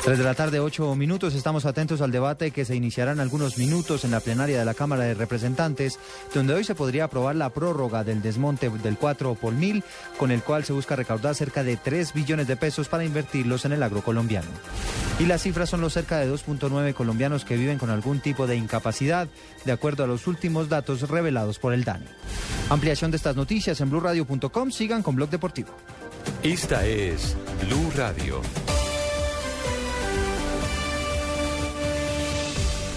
3 de la tarde, 8 minutos. Estamos atentos al debate que se iniciará en algunos minutos en la plenaria de la Cámara de Representantes, donde hoy se podría aprobar la prórroga del desmonte del 4 por mil, con el cual se busca recaudar cerca de 3 billones de pesos para invertirlos en el agro colombiano. Y las cifras son los cerca de 2.9 colombianos que viven con algún tipo de incapacidad, de acuerdo a los últimos datos revelados por el DANE. Ampliación de estas noticias en blurradio.com. Sigan con Blog Deportivo. Esta es Blue Radio.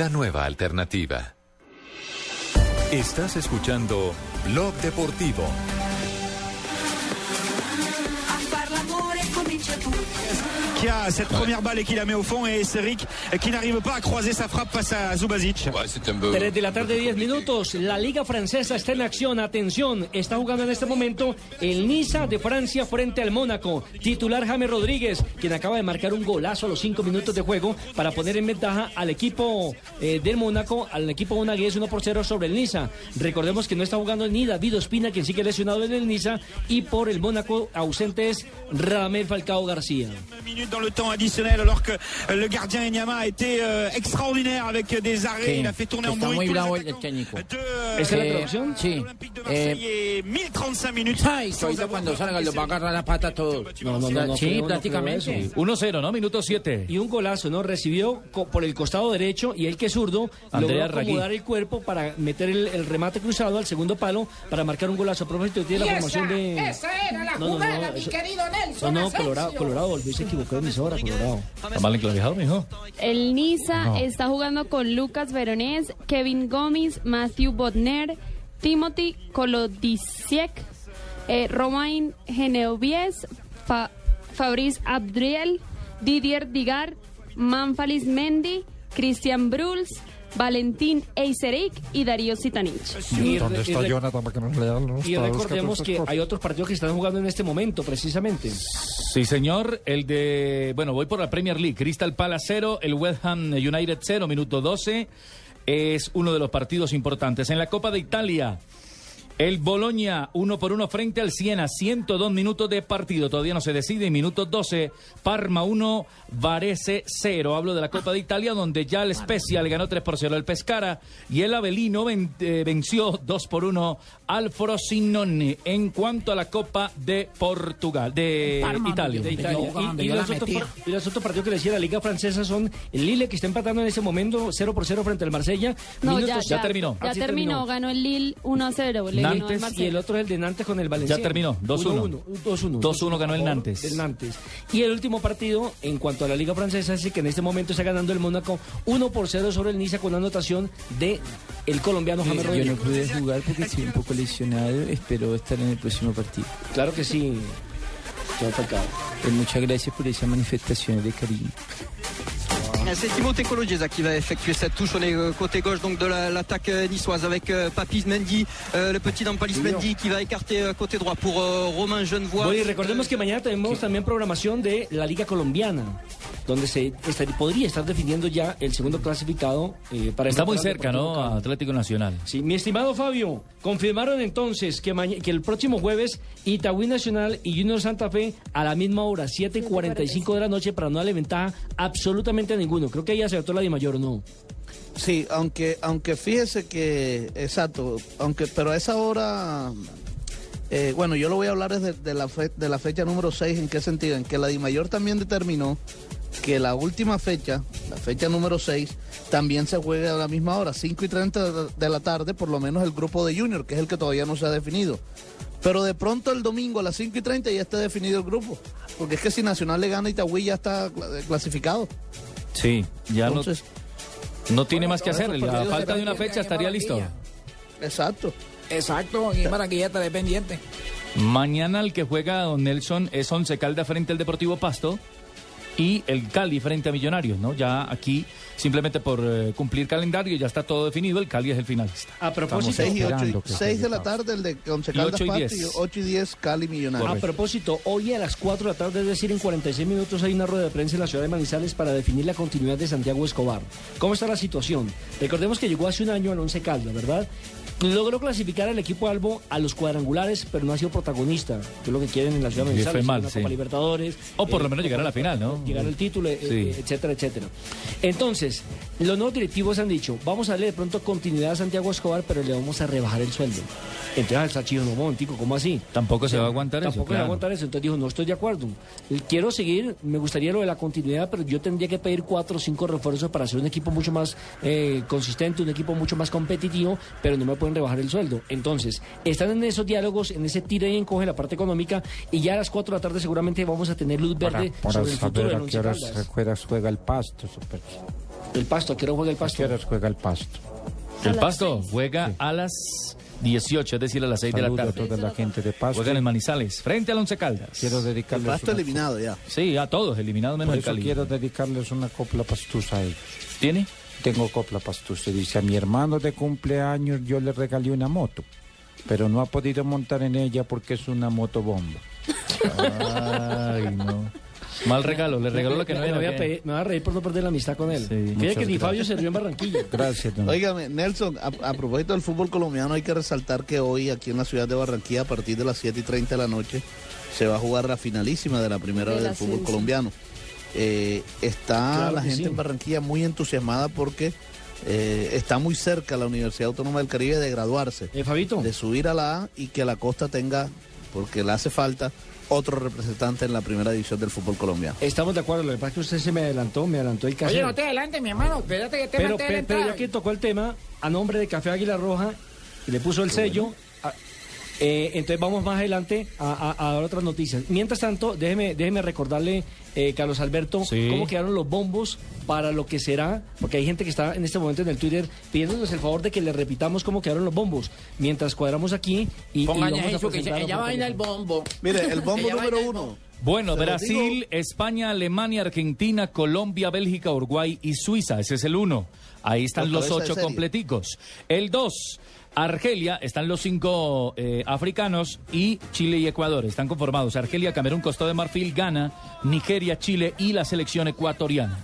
la nueva alternativa. Estás escuchando Blog Deportivo. Qui a cette première balle et qui la met au fond et Seric qui n'arrive pas à croiser sa frappe face à Zubasic. 3 de la tarde, 10 minutos. La Liga Francesa está en acción. Atención, está jugando en este momento el Niza de Francia frente al Mónaco. Titular James Rodríguez, quien acaba de marcar un golazo a los 5 minutos de juego para poner en ventaja al equipo eh, del Mónaco, al equipo monagués 1 por 0 sobre el Niza. Recordemos que no está jugando ni David Ospina, quien sigue lesionado en el Niza, y por el Mónaco ausente es Radamel Falcao García. Dans le temps additionnel alors que le gardien Enyama a été euh, extraordinaire avec des arrêts. Sí, Il a fait tourner en bruit muy tous les el técnico. de, ¿Esa es la eh, traducción? Sí. Eh, et 1035 minutes. Ay, ahorita cuando salga los va a agarrar la pata a todos. No, no, no, no, sí, no prácticamente. creo eso. 1-0, ¿no? Minuto 7. Y un golazo, ¿no? Recibió por el costado derecho y el que es zurdo Andrea logró acomodar el cuerpo para meter el, el remate cruzado al segundo palo para marcar un golazo. A propósito, tiene la formación esa, de... esa era la No, no, no, jugada, mi eso- querido No, Nelson no, Asensio. Colorado, Colorado, volvió se equivocó de emisora, Colorado. ¿Está mal enclavijado, mijo? El Niza No. está jugando con Lucas Veronés, Kevin Gómez, Matthew Bodner, Timothy Kolodisiek, eh, Romain Genevies, Fa- Fabrice Abdriel, Didier Digar, Manfalis Mendy, Christian Bruls, Valentín Eiseric y Darío Sitanich. Y re- Jonathan para que nos lean los Y recordemos que hay otros partidos que están jugando en este momento, precisamente. Sí, señor. El de. Bueno, voy por la Premier League. Crystal Palace 0, el West Ham United 0, minuto 12. Es uno de los partidos importantes. En la Copa de Italia. El Boloña, uno por uno frente al Siena, 102 minutos de partido, todavía no se decide, y minuto 12, Parma 1, Varese 0. Hablo de la Copa de Italia, donde ya el Spezia le ganó 3 por 0 al Pescara, y el Avelino ven- eh, venció 2 por 1 al Frosinone. En cuanto a la Copa de Portugal, de Italia. De Italia. Y, y los otros, par- y los otros partidos que le decía la Liga Francesa son el Lille, que está empatando en ese momento 0 por 0 frente al Marsella. No, Minutos- ya, ya, terminó. Ya Ah, sí terminó, ganó el Lille 1 a 0. Le ganó Nantes y Marsella. el otro es el de Nantes con el Valencia. Ya terminó, 2-1. 2-1. 2-1 ganó el Nantes. Del Nantes. Y el último partido, en cuanto a la Liga Francesa, es que en este momento está ganando el Mónaco 1 por 0 sobre el Niza con anotación de el colombiano James Yo no Rodríguez. pude jugar porque estoy un poco lesionado. Espero estar en el próximo partido. Claro que sí, señor Falcao. Eh, muchas gracias por esas manifestaciones de cariño. C'est Timothée Cologesa qui va effectuer cette touche sur les euh, côtés gauche donc de la- l'attaque euh, niçoise avec euh, Papis Mendy, euh, le petit Dampalis Mendy qui va écarter euh, côté droit pour euh, Romain Genevois. Bueno, y recordemos que mañana tenemos también programación de la Liga Colombiana, donde se estaría- podría estar definiendo ya el segundo clasificado eh, para Está muy cerca, ¿no? Cali. Atlético Nacional. Sí, mi estimado Fabio, confirmaron entonces que, que el próximo jueves Itagüí Nacional y Junior Santa Fe a la misma hora, 7 y 45 de la noche, para no darle ventaja absolutamente a Creo que ahí acertó la de mayor, ¿no? Sí, aunque, aunque fíjese que, exacto, aunque, pero a esa hora Eh, bueno, yo lo voy a hablar desde de la, fe- de la fecha número 6. ¿En qué sentido? En que la DIMAYOR también determinó que la última fecha, la fecha número 6, también se juegue a la misma hora, 5 y 30 de- la tarde, por lo menos el grupo de Junior, que es el que todavía no se ha definido. Pero de pronto el domingo a las 5 y 30 ya está definido el grupo. Porque es que si Nacional le gana Itagüí ya está cla- clasificado. Sí, ya Entonces- no, no tiene más que hacer. La falta de una fecha estaría listo. Exacto. Exacto, y Barranquilla está dependiente. Mañana el que juega Don Nelson es Once Calda frente al Deportivo Pasto y el Cali frente a Millonarios, ¿no? Ya aquí, simplemente por eh, cumplir calendario, ya está todo definido, el Cali es el finalista. A propósito- 6 y 8 Esperando que 6 de la tarde el de Once Y Caldas ocho y Pasto diez. y 8 y 10 Cali Millonarios. A propósito, hoy a las 4 de la tarde, es decir, en 46 minutos, hay una rueda de prensa en la ciudad de Manizales para definir la continuidad de Santiago Escobar. ¿Cómo está la situación? Recordemos que llegó hace un año al Once Caldas, ¿verdad? Logró clasificar al equipo Albo a los cuadrangulares, pero no ha sido protagonista, que es lo que quieren en la ciudad Manizales. fue mal, sí. Copa Libertadores. O por eh, lo menos llegar a la final, ¿no? Llegar al título, eh, Sí. eh, etcétera, etcétera. Entonces, los nuevos directivos han dicho, vamos a darle de pronto continuidad a Santiago Escobar, pero le vamos a rebajar el sueldo. Entonces al Sachillo, no, momentico, ¿cómo así? Tampoco se va a aguantar eso, Tampoco se va a aguantar eso. Entonces dijo, no estoy de acuerdo. Quiero seguir, me gustaría lo de la continuidad, pero yo tendría que pedir cuatro o cinco refuerzos para hacer un equipo mucho más eh, consistente, un equipo mucho más competitivo, pero no me pueden rebajar el sueldo. Entonces, están en esos diálogos, en ese tira y encoge la parte económica, y ya a las cuatro de la tarde seguramente vamos a tener luz verde para, sobre el futuro a qué Once Caldas. juega, el pasto, super. El pasto, ¿a qué hora juega el ¿A pasto? qué horas juega el pasto? El Pasto juega a las 18, es decir, a las 6 de la Saludo a tarde. toda la gente de Pasto. Juegan en Manizales, frente al Once Caldas. Quiero dedicarles El Pasto una- eliminado ya. Sí, a todos, eliminados menos Por el eso Cali. quiero dedicarles una copla pastusa a ellos. ¿Tiene? Tengo copla pastusa. Dice, a mi hermano de cumpleaños yo le regalé una moto, pero no ha podido montar en ella porque es una motobomba. Ay, no. Mal regalo, le regaló lo que no me, era. voy a me va a reír por no perder la amistad con él. Fíjate muchas que ni. Fabio se rió en Barranquilla. *laughs* Gracias, don. Óigame, Nelson, a, a propósito del fútbol colombiano, hay que resaltar que hoy aquí en la ciudad de Barranquilla, a partir de las 7 y 30 de la noche, se va a jugar la finalísima de la primera De vez la del fútbol ciencia. colombiano. Eh, está Claro la gente sí. en Barranquilla muy entusiasmada porque eh, está muy cerca la Universidad Autónoma del Caribe de graduarse, de subir a la A y que la costa tenga, porque le hace falta, otro representante en la primera división del fútbol colombiano. Estamos de acuerdo, lo que pasa es que usted se me adelantó, me adelantó el caso. Oye, no te adelante, mi hermano. Espérate que te pero, pero, la pero ya que tocó el tema, a nombre de Café Águila Roja, y le puso el sello, eh, entonces vamos más adelante a, a- a dar otras noticias. Mientras tanto, déjeme, déjeme recordarle, eh, Carlos Alberto, Sí. cómo quedaron los bombos para lo que será, porque hay gente que está en este momento en el Twitter pidiéndonos el favor de que le repitamos cómo quedaron los bombos, mientras cuadramos aquí y, y Pónganle vamos a eso que ella baila el bombo. Mire, el *laughs* bombo número uno. Bueno, Se Brasil. España, Alemania, Argentina, Colombia, Bélgica, Uruguay y Suiza. Ese es el uno. Ahí están Los ocho completicos. El dos, Argelia, están los cinco eh, africanos y Chile y Ecuador. Están conformados. Argelia, Camerún, Costa de Marfil, Ghana, Nigeria, Chile y la selección ecuatoriana.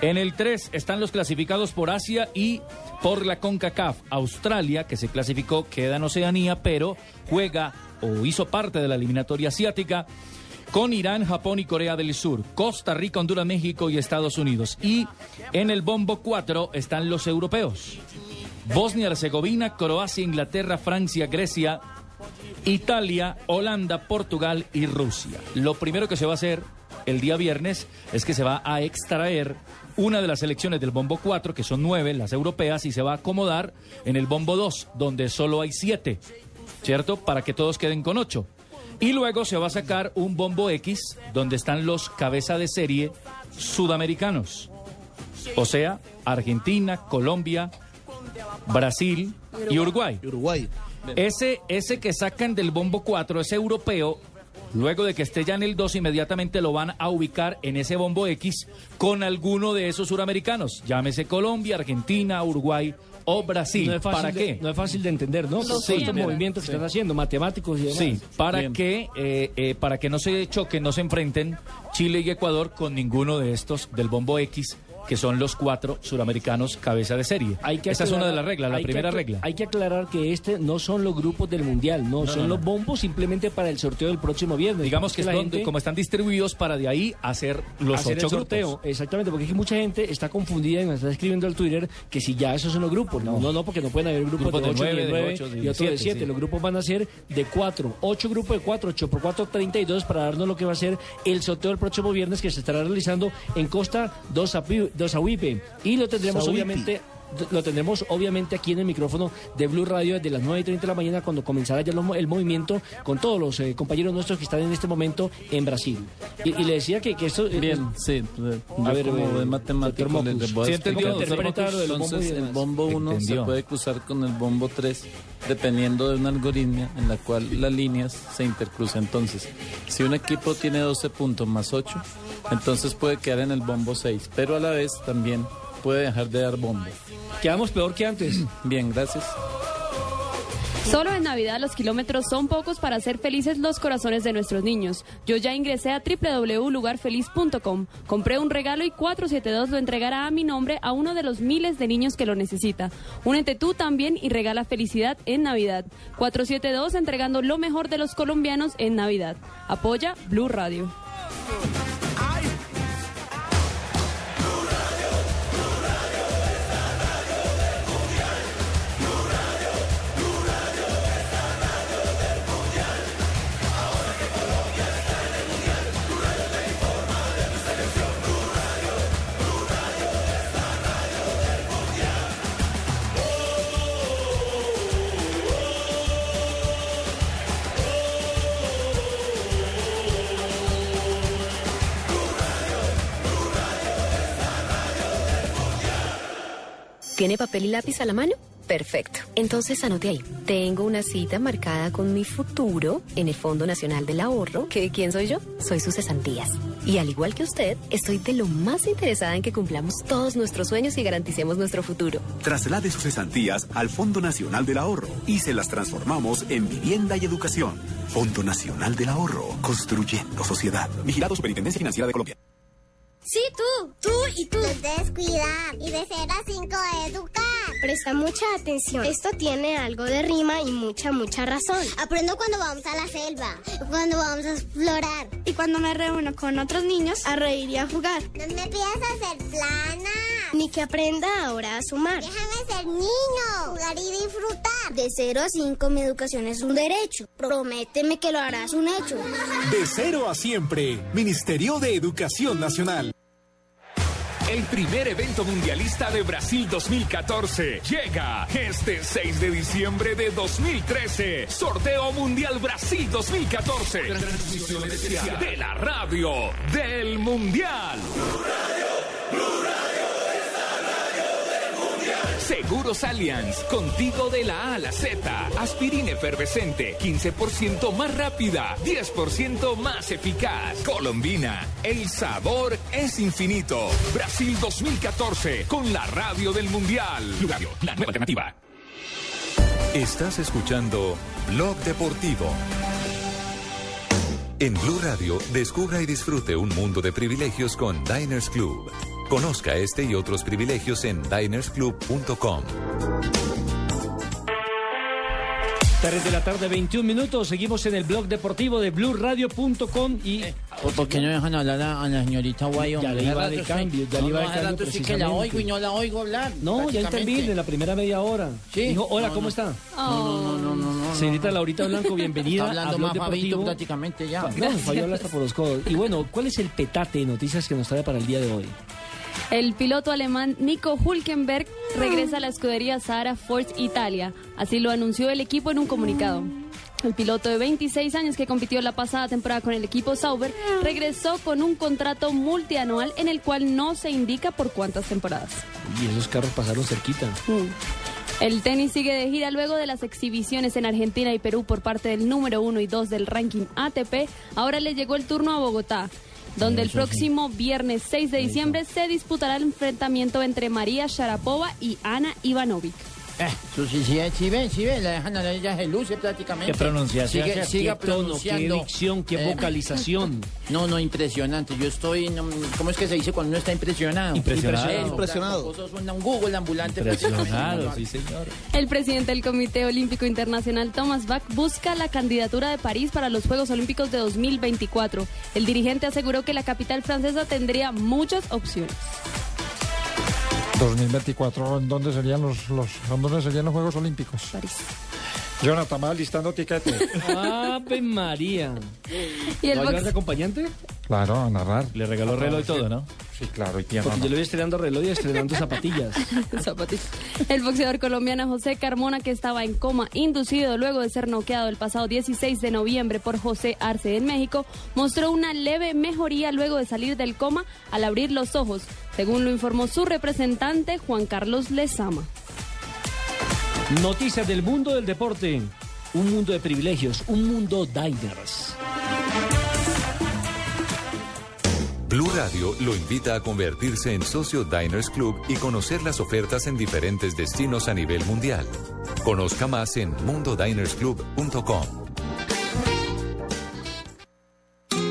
En el 3 están los clasificados por Asia y por la CONCACAF. Australia, que se clasificó, queda en Oceanía, pero juega o hizo parte de la eliminatoria asiática con Irán, Japón y Corea del Sur, Costa Rica, Honduras, México y Estados Unidos. Y en el bombo 4 están los europeos. Bosnia, Herzegovina, Croacia, Inglaterra, Francia, Grecia, Italia, Holanda, Portugal y Rusia. Lo primero que se va a hacer el día viernes es que se va a extraer una de las selecciones del bombo 4, que son nueve, las europeas, y se va a acomodar en el bombo 2, donde solo hay siete, ¿cierto? Para que todos queden con ocho. Y luego se va a sacar un bombo X, donde están los cabeza de serie sudamericanos. O sea, Argentina, Colombia, Brasil y Uruguay. Uruguay. Ese, ese que sacan del bombo 4, ese europeo, luego de que esté ya en el 2, inmediatamente lo van a ubicar en ese bombo X con alguno de esos suramericanos. Llámese Colombia, Argentina, Uruguay o Brasil. No es fácil ¿Para de- qué? No es fácil de entender, ¿no? Todos Sí, estos bien. movimientos que Sí. están haciendo, matemáticos y demás. Sí, para Bien. que eh, eh, para que no se choquen, no se enfrenten Chile y Ecuador con ninguno de estos del bombo X que son los cuatro suramericanos cabeza de serie. Hay que Esa es una de las reglas, la primera regla. Hay que aclarar que este no son los grupos del mundial, no, No, son no, los no. bombos simplemente para el sorteo del próximo viernes. Digamos que es la donde, gente- como están distribuidos para de ahí hacer los hacer ocho el sorteo. grupos. Exactamente, porque es que mucha gente está confundida y me está escribiendo al Twitter que si ya esos son los grupos. No, no, porque no pueden haber grupos, Grupos de de 8, nueve, de de 9 ocho, de y otro de siete, 7. sí. Los grupos van a ser de 4, 8 grupos de 4, 8 por 4, 32 para darnos lo que va a ser el sorteo del próximo viernes que se estará realizando en Costa dos Ahuipe. Y lo tendremos obviamente lo tendremos obviamente aquí en el micrófono de Blue Radio desde las 9 y 30 de la mañana cuando comenzará ya lo- el movimiento con todos los eh, compañeros nuestros que están en este momento en Brasil. Y, y le decía que, que esto... Bien, sí. A ver, como eh, de matemático voy a explicar. Interpreta lo del bombo Entonces, el bombo 1 se puede cruzar con el bombo 3 dependiendo de una algoritmia en la cual las líneas se intercruzan. Entonces, si un equipo tiene 12 puntos más 8, entonces puede quedar en el bombo 6, pero a la vez también puede dejar de dar bombo. Quedamos peor que antes. *clears throat* Bien, gracias. Solo en Navidad los kilómetros son pocos para hacer felices los corazones de nuestros niños. Yo ya ingresé a www.lugarfeliz.com, compré un regalo y 472 lo entregará a mi nombre a uno de los miles de niños que lo necesita. Únete tú también y regala felicidad en Navidad. 472 entregando lo mejor de los colombianos en Navidad. Apoya Blue Radio. ¿Tiene papel y lápiz a la mano? Perfecto. Entonces anote ahí. Tengo una cita marcada con mi futuro en el Fondo Nacional del Ahorro. ¿Que quién soy yo? Soy sus cesantías. Y al igual que usted, estoy de lo más interesada en que cumplamos todos nuestros sueños y garanticemos nuestro futuro. Traslade sus cesantías al Fondo Nacional del Ahorro y se las transformamos en vivienda y educación. Fondo Nacional del Ahorro, construyendo sociedad. Vigilado Superintendencia Financiera de Colombia. Sí, tú, tú y tú. Debes cuidar y de 0 a 5 educar. Presta mucha atención. Esto tiene algo de rima y mucha, mucha razón. Aprendo cuando vamos a la selva, cuando vamos a explorar. Y cuando me reúno con otros niños a reír y a jugar. No me pidas hacer plana. Ni que aprenda ahora a sumar. Déjame ser niño, jugar y disfrutar. De 0 a 5 mi educación es un derecho. Prométeme que lo harás un hecho. De cero a siempre, Ministerio de Educación Nacional. El primer evento mundialista de Brasil 2014 llega este 6 de diciembre de 2013. Sorteo Mundial Brasil 2014. Transmisión especial de la radio del Mundial. Seguros Allianz, contigo de la A a la Z. Aspirina efervescente, 15% más rápida, 10% más eficaz. Colombina, el sabor es infinito. Brasil 2014, con la radio del Mundial. Blue Radio, la nueva alternativa. Estás escuchando Blog Deportivo. En Blue Radio, descubra y disfrute un mundo de privilegios con Diners Club. Conozca este y otros privilegios en dinersclub.com. 3 de la tarde, 21 minutos. Seguimos en el blog deportivo de blueradio.com y. ¿Por qué no dejan hablar a, a la señorita Guayo? Ya le iba de cambio, ya le iba de cambio. sí que la oigo y no la oigo hablar. No, ya prácticamente. intervine en la primera media hora. Sí. Dijo, hola, No, ¿cómo no. está? No, no, no, no, no. Señorita Laurita Blanco, bienvenida Está hablando a Blog más Fabito prácticamente ya. No, Fabio habla hasta por los codos. Y bueno, ¿cuál es el petate de noticias que nos trae para el día de hoy? El piloto alemán Nico Hulkenberg regresa a la escudería Sahara Force Italia. Así lo anunció el equipo en un comunicado. El piloto de 26 años que compitió la pasada temporada con el equipo Sauber regresó con un contrato multianual en el cual no se indica por cuántas temporadas. Y esos carros pasaron cerquita. Mm. El tenis sigue de gira luego de las exhibiciones en Argentina y Perú por parte del número uno y dos del ranking ATP. Ahora le llegó el turno a Bogotá, donde el próximo viernes 6 de diciembre se disputará el enfrentamiento entre María Sharapova y Ana Ivanovic. Su, sí, sí, sí, ven, sí, ven, la dejan a ella se luce prácticamente. Qué pronunciación, Sigue, qué siga tono, qué dicción, qué Eh, vocalización. *laughs* No, no, impresionante. Yo estoy, no, ¿cómo es que se dice cuando uno está impresionado? Impresionado. Eso, Impresionado. Sos un, un Google ambulante. Impresionado, *laughs* sí, señor. El presidente del Comité Olímpico Internacional, Thomas Bach, busca la candidatura de París para los Juegos Olímpicos de 2024. El dirigente aseguró que la capital francesa tendría muchas opciones. 2024, ¿en dónde serían los, los, ¿en dónde serían los Juegos Olímpicos? París. Jonathan, va listando tiquete. Ave María. Y el ¿Va a llevar box- de acompañante? Claro, a narrar. Le regaló reloj y todo, ¿no? Sí, claro, y piano. Porque yo le voy estrenando reloj y estrenando zapatillas. *laughs* Zapatillas. El boxeador colombiano José Carmona, que estaba en coma inducido luego de ser noqueado el pasado 16 de noviembre por José Arce en México, mostró una leve mejoría luego de salir del coma al abrir los ojos, según lo informó su representante Juan Carlos Lezama. Noticias del mundo del deporte. Un mundo de privilegios, un mundo diners. Blue Radio lo invita a convertirse en socio Diners Club y conocer las ofertas en diferentes destinos a nivel mundial. Conozca más en mundodinersclub.com.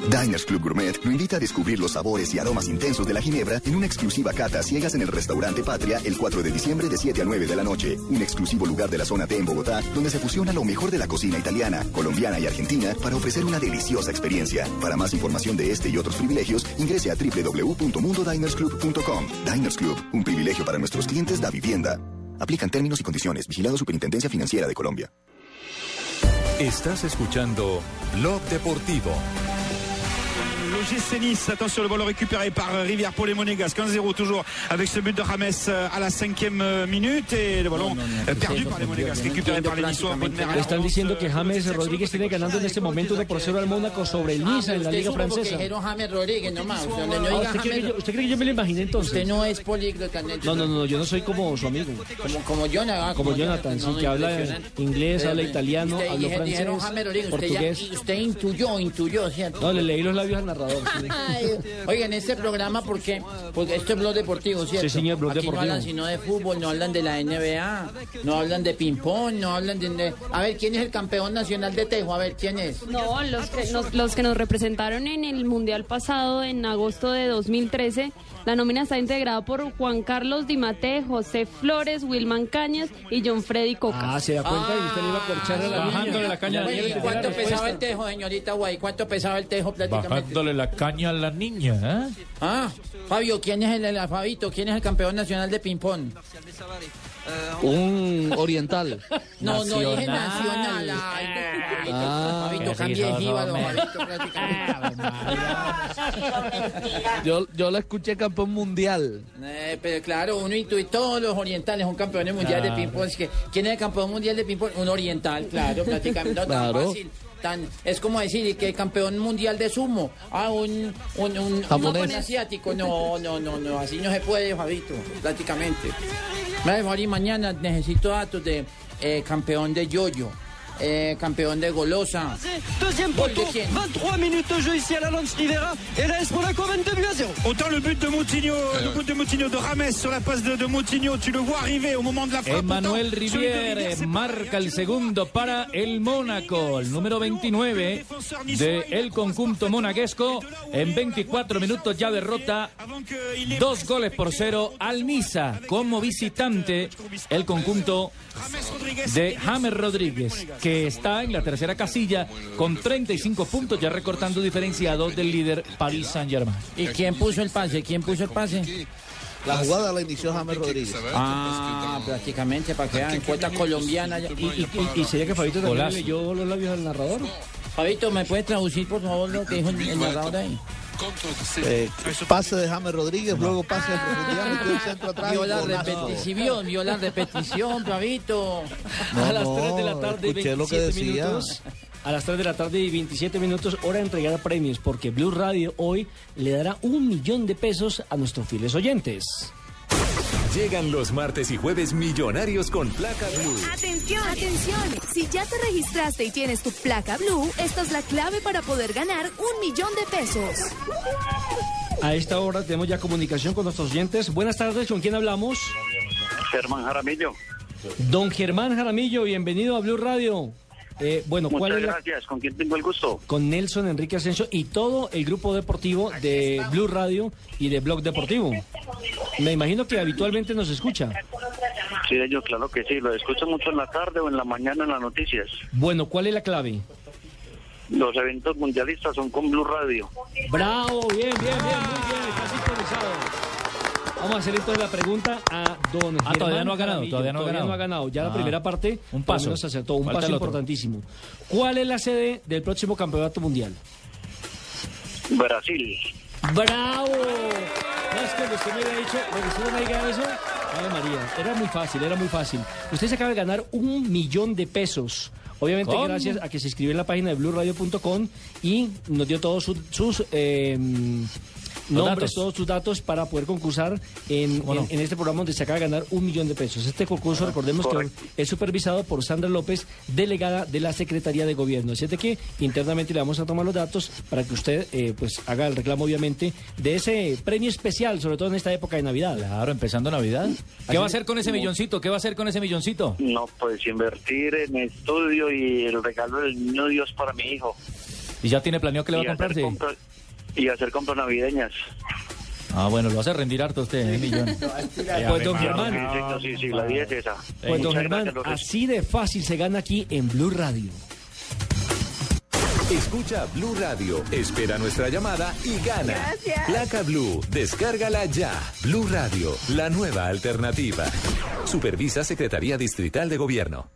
Diners Club Gourmet lo invita a descubrir los sabores y aromas intensos de la ginebra en una exclusiva cata ciegas en el restaurante Patria el 4 de diciembre de 7 a 9 de la noche. Un exclusivo lugar de la zona T en Bogotá donde se fusiona lo mejor de la cocina italiana, colombiana y argentina para ofrecer una deliciosa experiencia. Para más información de este y otros privilegios, ingrese a www.mundodinersclub.com. Diners Club, un privilegio para nuestros clientes da vivienda. Aplican términos y condiciones. Vigilado Superintendencia Financiera de Colombia. Estás escuchando Blog Deportivo. Le GC Nice, attention, le ballon récupéré par Rivière pour les Monégasques. 1-0 toujours avec ce but de Rames euh, à la cinquième euh, minute et le ballon euh, perdu par les Monégasques, récupéré par les Niçois. Están diciendo que James Rodríguez tiene ganando en este momento 1 por 0 al Mónaco sobre el Niza en la Liga Francesa. dijeron James Rodríguez nomás. Usted, no Ah, diga ¿usted, cree que yo, me lo imaginé entonces? usted no es políglota. No, no, no, yo no soy como su amigo. Como, Jonathan. Como Jonathan, sí, no, que habla inglés, habla italiano, habla francés, portugués. usted intuyó, intuyó, ¿cierto? No, le leí los labios al narrador. Sí. Ay, Oiga, en este programa, ¿por qué? Porque esto es blog deportivo, ¿cierto? Sí, señor, blog Aquí deportivo. no hablan sino de fútbol, no hablan de la NBA, no hablan de ping-pong, no hablan de, de- A ver, ¿quién es el campeón nacional de tejo? A ver, ¿quién es? No, los que, nos, los que nos representaron en el Mundial pasado, en agosto de 2013, la nómina está integrada por Juan Carlos Dimate, José Flores, Wilman Cañas y John Freddy Cocas. Ah, se da cuenta y usted le iba a corchar a la Bajándole niña. la caña a la niña. ¿y ¿Cuánto pesaba el respuesta. tejo, señorita Guay? ¿Cuánto pesaba el tejo prácticamente? Bajándole la caña a la niña, ¿eh? Ah, Fabio, ¿quién es el, el Fabito? ¿Quién es el campeón nacional de ping-pong? Un oriental. *laughs* No, no dije Nacional. Ay, Ah. Fabito, cambie de jíbaro. Yo, yo la escuché campeón mundial. Eh, pero claro, uno intuye, todos los orientales son campeones mundiales de ping-pong. Es que, ¿Quién es el campeón mundial de ping-pong? Un oriental, claro, prácticamente. No tan fácil. Tan, es como decir que campeón mundial de sumo. Ah, un, un, un, asiático. No, no, no, no, así no se puede, Fabito, prácticamente. Mari, mañana necesito datos de eh, campeón de yoyo, eh, campeón de golosa. Deuxième de poteau, quién? 23 minutes de jeu ici à la Lance Rivera et l'AS Monaco 22 buts à 0. Autant le but de Moutinho, le but de Moutinho, de Rames sur la passe de, de Moutinho, tu le vois arriver au moment de la frappe. Emmanuel Rivière marca el segundo para el Mónaco, el número 29 de el conjunto monaguesco. En 24 minutos ya derrota dos goles por cero al Niza como visitante el conjunto de James Rodríguez, que está en la tercera casilla con 35 puntos, ya recortando diferencia a dos del líder Paris Saint-Germain. ¿Y quién puso el pase? ¿Quién puso el pase? La jugada la inició James Rodríguez. Ah, prácticamente, para que vean, cuota colombiana. ya. Y, y, y, y sería que Fabito también leyó los labios al narrador. Fabito, ¿me puede traducir, por favor, lo que dijo el, el narrador ahí? Eh, pase de James Rodríguez, luego pase de profundidad, metió el centro atrás. Vio la repetición, vio la repetición, Fabito. No, a las no, 3 de la tarde y escuché lo que 27 decía. minutos. A las 3 de la tarde y 27 minutos, hora de entregar premios, porque Blue Radio hoy le dará un millón de pesos a nuestros fieles oyentes. Llegan los martes y jueves millonarios con placa blue. Atención, atención. Si ya te registraste y tienes tu placa blue, esta es la clave para poder ganar un millón de pesos. A esta hora tenemos ya comunicación con nuestros oyentes. Buenas tardes, ¿con quién hablamos? Germán Jaramillo. Don Germán Jaramillo, bienvenido a Blue Radio. Eh, bueno, ¿cuál Muchas es la- gracias. ¿Con quién tengo el gusto? con Nelson Enrique Asensio y todo el grupo deportivo de Blue Radio y de Blog Deportivo. Me imagino que habitualmente nos escucha. Sí, yo claro que sí. Lo escucho mucho en la tarde o en la mañana en las noticias. Bueno, ¿cuál es la clave? Los eventos mundialistas son con Blue Radio. Bravo, bien, bien, bien, muy bien, está sintonizado. Vamos a hacer entonces la pregunta a don Ah, todavía no ha ganado, Jaramillo. todavía no ha ganado. Ya la Ah, primera parte, un paso. menos acertó, un Falta paso el otro. importantísimo. ¿Cuál es la sede del próximo campeonato mundial? Brasil. ¡Bravo! No, es que cuando usted me había dicho, cuando usted me diga eso, Ave María, era muy fácil, era muy fácil. Usted se acaba de ganar un millón de pesos. Obviamente ¿Cómo? gracias a que se inscribió en la página de blueradio.com y nos dio todos sus, sus, eh, nombres, todos sus datos para poder concursar en, en- en este programa donde se acaba de ganar un millón de pesos. Este concurso, recordemos que es supervisado por Sandra López, delegada de la Secretaría de Gobierno. Así es de que internamente le vamos a tomar los datos para que usted eh, pues haga el reclamo, obviamente, de ese premio especial, sobre todo en esta época de Navidad. Claro, empezando Navidad. ¿Qué va a hacer con ese milloncito? ¿Qué va a hacer con ese milloncito? No, pues invertir en estudio y el regalo del niño Dios para mi hijo. ¿Y ya tiene planeado que le va a compras- y hacer compras navideñas. Ah, bueno, lo hace rendir harto usted, ¿eh, millón? *laughs* Pues don Germán, Sí, sí, sí, la 10 es esa. pues don Germán, así de fácil se gana aquí en Blue Radio. Escucha Blue Radio, espera nuestra llamada y gana. Gracias. Placa Blue, descárgala ya. Blue Radio, la nueva alternativa. Supervisa Secretaría Distrital de Gobierno.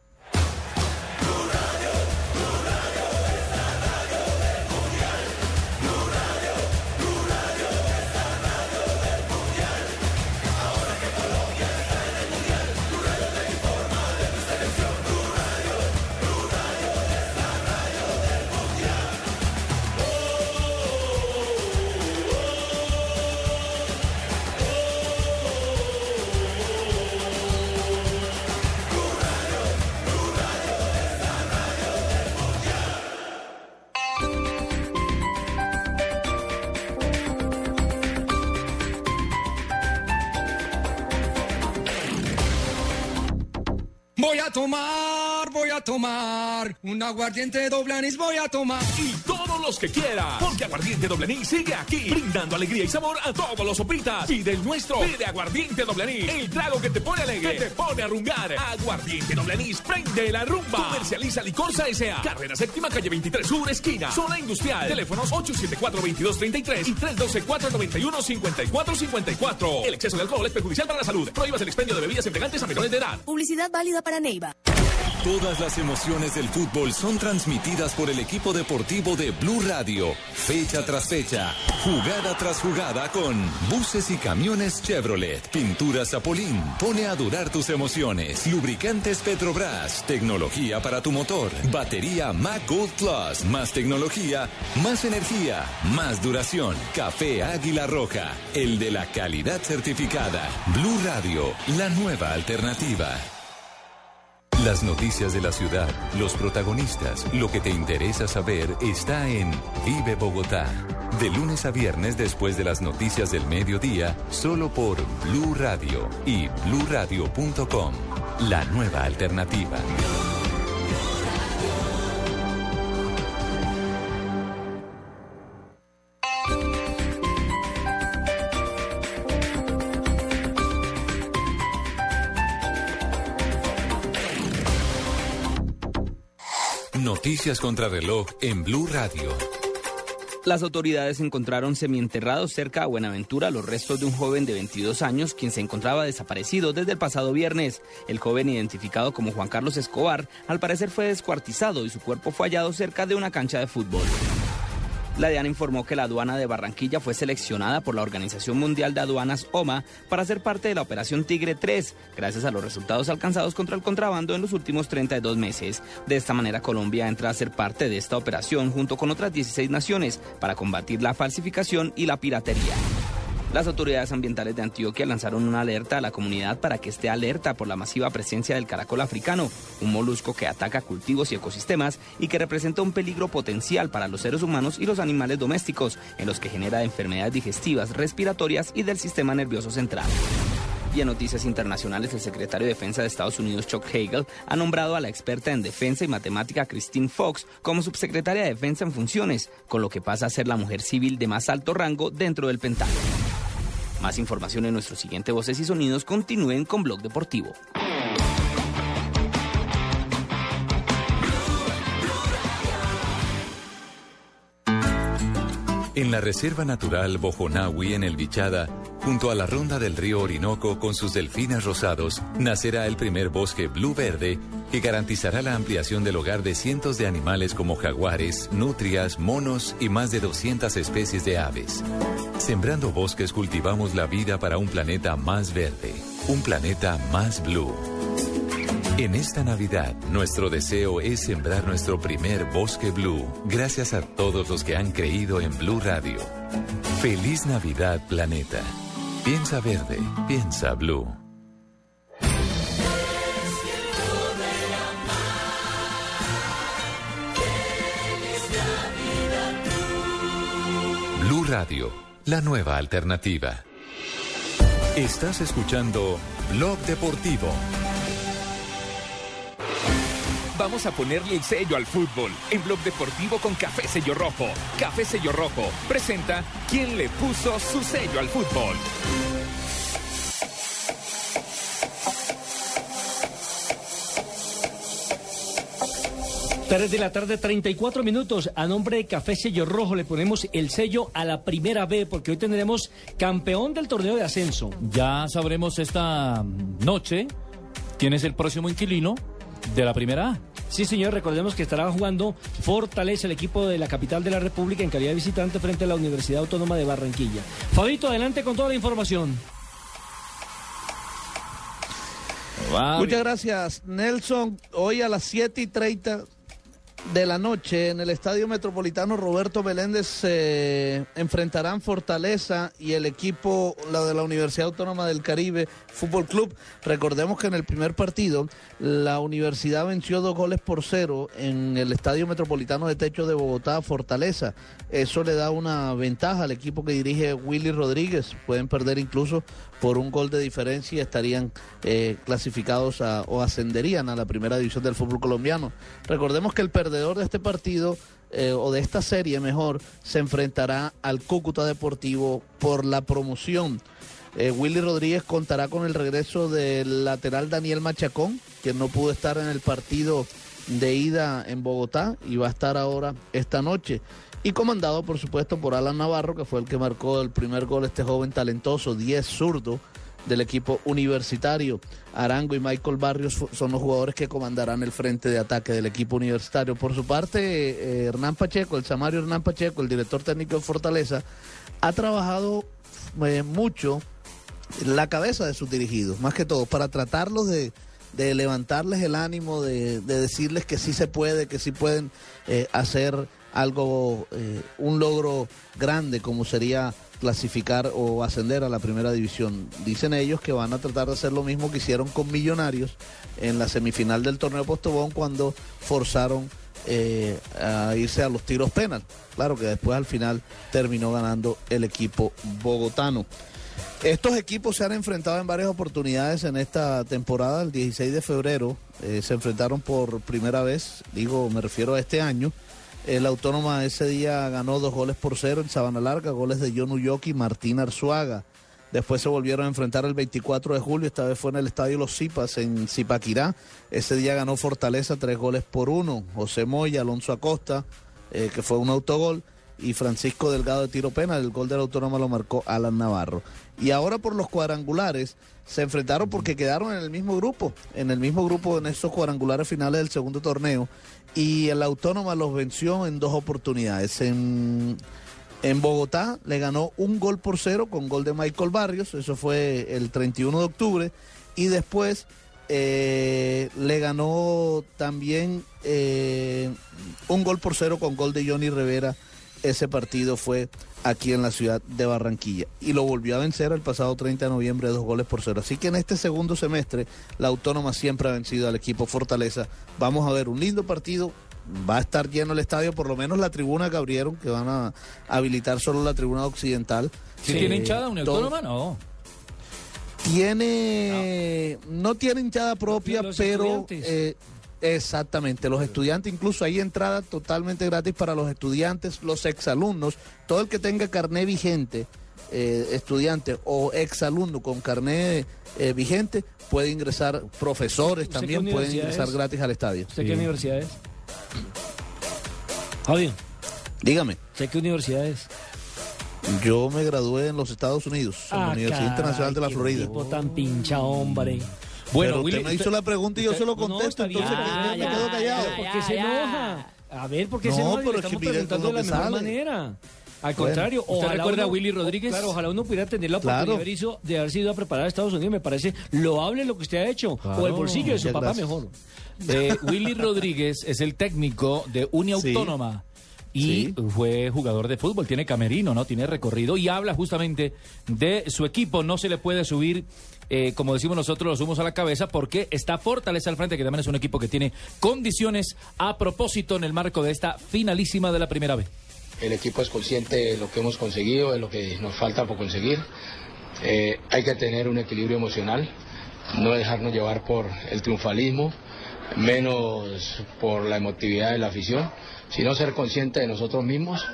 Tomar, un aguardiente doble anís, voy a tomar. Y todos los que quiera, porque Aguardiente Doble Anís sigue aquí, brindando alegría y sabor a todos los sopitas. Y del nuestro, pide Aguardiente Doble Anís, el trago que te pone alegre, que te pone a rumbar. Aguardiente Doble Anís, prende la rumba. Comercializa Licorsa S.A. Carrera Séptima, calle 23 Sur, esquina, zona industrial. Teléfonos 874-2233 y 312-491-5454. El exceso de alcohol es perjudicial para la salud. Prohíbas el expendio de bebidas embriagantes a menores de edad. Publicidad válida para Neiva. Todas las emociones del fútbol son transmitidas por el equipo deportivo de Blue Radio, fecha tras fecha, jugada tras jugada con buses y camiones Chevrolet, pinturas Zapolín, pone a durar tus emociones, lubricantes Petrobras, tecnología para tu motor, batería Mac Gold Plus, más tecnología, más energía, más duración, café Águila Roja, el de la calidad certificada, Blue Radio, la nueva alternativa. Las noticias de la ciudad, los protagonistas, lo que te interesa saber está en Vive Bogotá. De lunes a viernes después de las noticias del mediodía, solo por Blue Radio y bluradio.com. La nueva alternativa. Noticias contra reloj en Blue Radio. Las autoridades encontraron semienterrados cerca a Buenaventura los restos de un joven de 22 años quien se encontraba desaparecido desde el pasado viernes. El joven identificado como Juan Carlos Escobar al parecer fue descuartizado y su cuerpo fue hallado cerca de una cancha de fútbol. La DIAN informó que la aduana de Barranquilla fue seleccionada por la Organización Mundial de Aduanas OMA para ser parte de la Operación Tigre 3, gracias a los resultados alcanzados contra el contrabando en los últimos 32 meses. De esta manera, Colombia entra a ser parte de esta operación junto con otras 16 naciones para combatir la falsificación y la piratería. Las autoridades ambientales de Antioquia lanzaron una alerta a la comunidad para que esté alerta por la masiva presencia del caracol africano, un molusco que ataca cultivos y ecosistemas y que representa un peligro potencial para los seres humanos y los animales domésticos, en los que genera enfermedades digestivas, respiratorias y del sistema nervioso central. Y en noticias internacionales, el secretario de Defensa de Estados Unidos, Chuck Hagel, ha nombrado a la experta en defensa y matemática Christine Fox como subsecretaria de Defensa en funciones, con lo que pasa a ser la mujer civil de más alto rango dentro del Pentágono. Más información en nuestro siguiente Voces y Sonidos. Continúen con Blog Deportivo. En la Reserva Natural Bojonawi en el Bichada, junto a la ronda del río Orinoco con sus delfines rosados, nacerá el primer bosque blue verde que garantizará la ampliación del hogar de cientos de animales como jaguares, nutrias, monos y más de 200 especies de aves. Sembrando bosques cultivamos la vida para un planeta más verde, un planeta más blue. En esta Navidad, nuestro deseo es sembrar nuestro primer bosque blue, gracias a todos los que han creído en Blue Radio. Feliz Navidad, planeta. Piensa verde, piensa blue. Blue Radio, la nueva alternativa. Estás escuchando Blog Deportivo. Vamos a ponerle el sello al fútbol en Blog Deportivo con Café Sello Rojo. Café Sello Rojo presenta ¿Quién le puso su sello al fútbol? Tres de la tarde, 34 minutos. A nombre de Café Sello Rojo le ponemos el sello a la primera B, porque hoy tendremos campeón del torneo de ascenso. Ya sabremos esta noche quién es el próximo inquilino de la primera A. Sí, señor, recordemos que estará jugando Fortaleza, el equipo de la capital de la República, en calidad de visitante frente a la Universidad Autónoma de Barranquilla. Fabito, adelante con toda la información. Muchas gracias, Nelson. Hoy a las 7 y 30 de la noche en el Estadio Metropolitano Roberto Meléndez se enfrentarán Fortaleza y el equipo la de la Universidad Autónoma del Caribe Fútbol Club. Recordemos que en el primer partido la universidad venció dos goles por cero en el Estadio Metropolitano de Techo de Bogotá Fortaleza. Eso le da una ventaja al equipo que dirige Willy Rodríguez. Pueden perder incluso por un gol de diferencia y estarían eh, clasificados o ascenderían a la primera división del fútbol colombiano. Recordemos que el perdedor de este partido eh, o de esta serie mejor se enfrentará al Cúcuta Deportivo por la promoción. Eh, Willy Rodríguez contará con el regreso del lateral Daniel Machacón, que no pudo estar en el partido de ida en Bogotá y va a estar ahora esta noche. Y comandado, por supuesto, por Alan Navarro, que fue el que marcó el primer gol, este joven talentoso, 10 zurdo del equipo universitario. Arango y Michael Barrios son los jugadores que comandarán el frente de ataque del equipo universitario. Por su parte, eh, Hernán Pacheco, el Samario Hernán Pacheco, el director técnico de Fortaleza, ha trabajado eh, mucho la cabeza de sus dirigidos, más que todo, para tratarlos de, de levantarles el ánimo, de, de decirles que sí se puede, que sí pueden eh, hacer algo, un logro grande como sería clasificar o ascender a la primera división. Dicen ellos que van a tratar de hacer lo mismo que hicieron con Millonarios en la semifinal del torneo Postobón cuando forzaron eh, a irse a los tiros penal. Claro que después al final terminó ganando el equipo bogotano. Estos equipos se han enfrentado en varias oportunidades en esta temporada. El 16 de febrero eh, se enfrentaron por primera vez, digo, me refiero a este año. El Autónoma ese día ganó dos goles por cero en Sabana Larga, goles de John Uyoki y Martín Arzuaga. Después se volvieron a enfrentar el 24 de julio, esta vez fue en el Estadio Los Zipas, en Zipaquirá. Ese día ganó Fortaleza tres goles por uno. José Moya, Alonso Acosta, eh, que fue un autogol, y Francisco Delgado de tiro penal. El gol del Autónoma lo marcó Alan Navarro. Y ahora por los cuadrangulares se enfrentaron porque quedaron en el mismo grupo, en el mismo grupo en esos cuadrangulares finales del segundo torneo. Y el Autónoma los venció en dos oportunidades. En, en Bogotá le ganó un gol por cero con gol de Michael Barrios, eso fue el 31 de octubre. Y después eh, le ganó también eh, un gol por cero con gol de Johnny Rivera. Ese partido fue aquí en la ciudad de Barranquilla y lo volvió a vencer el pasado 30 de noviembre dos goles por cero. Así que en este segundo semestre la Autónoma siempre ha vencido al equipo Fortaleza. Vamos a ver un lindo partido. Va a estar lleno el estadio, por lo menos la tribuna que abrieron, que van a habilitar solo la tribuna occidental. ¿Sí Eh, tiene hinchada un todo- autónoma? No. Tiene, no tiene hinchada propia, pero eh, exactamente, los estudiantes, incluso hay entrada totalmente gratis para los estudiantes, los exalumnos, todo el que tenga carné vigente, eh, estudiante o exalumno con carné eh, vigente, puede ingresar, profesores ¿Usted qué también pueden ingresar es? gratis al estadio. ¿Usted qué universidad es? Javier. Dígame. ¿Usted qué universidad es? Yo me gradué en los Estados Unidos, en la Ah, Universidad caray, Internacional de la qué Florida. tipo tan pincha, hombre. Bueno, usted me hizo la pregunta y yo se lo No, contesto, bien. entonces ¿por qué me quedo callado? ¿Por qué se enoja? A ver, ¿por qué se No, enoja? Le pero es estamos preguntando de la mejor sale. manera. Al Bueno. contrario, ¿Usted ojalá recuerda a uno- Willy Rodríguez? Claro, ojalá uno pudiera tener la Claro. oportunidad de haber, hizo- de haber sido a preparar a Estados Unidos. Me parece loable lo que usted ha hecho. O el bolsillo de su Muchas papá gracias. mejor. Eh, Willy Rodríguez es el técnico de Uni Sí. Y Sí. fue jugador de fútbol, tiene camerino, ¿no? Tiene recorrido y habla justamente de su equipo. No se le puede subir, eh, como decimos nosotros, los humos a la cabeza porque está Fortaleza al frente, que también es un equipo que tiene condiciones a propósito en el marco de esta finalísima de la primera vez. El equipo es consciente de lo que hemos conseguido, de lo que nos falta por conseguir. Eh, hay que tener un equilibrio emocional, no dejarnos llevar por el triunfalismo, menos por la emotividad de la afición, sino ser consciente de nosotros mismos,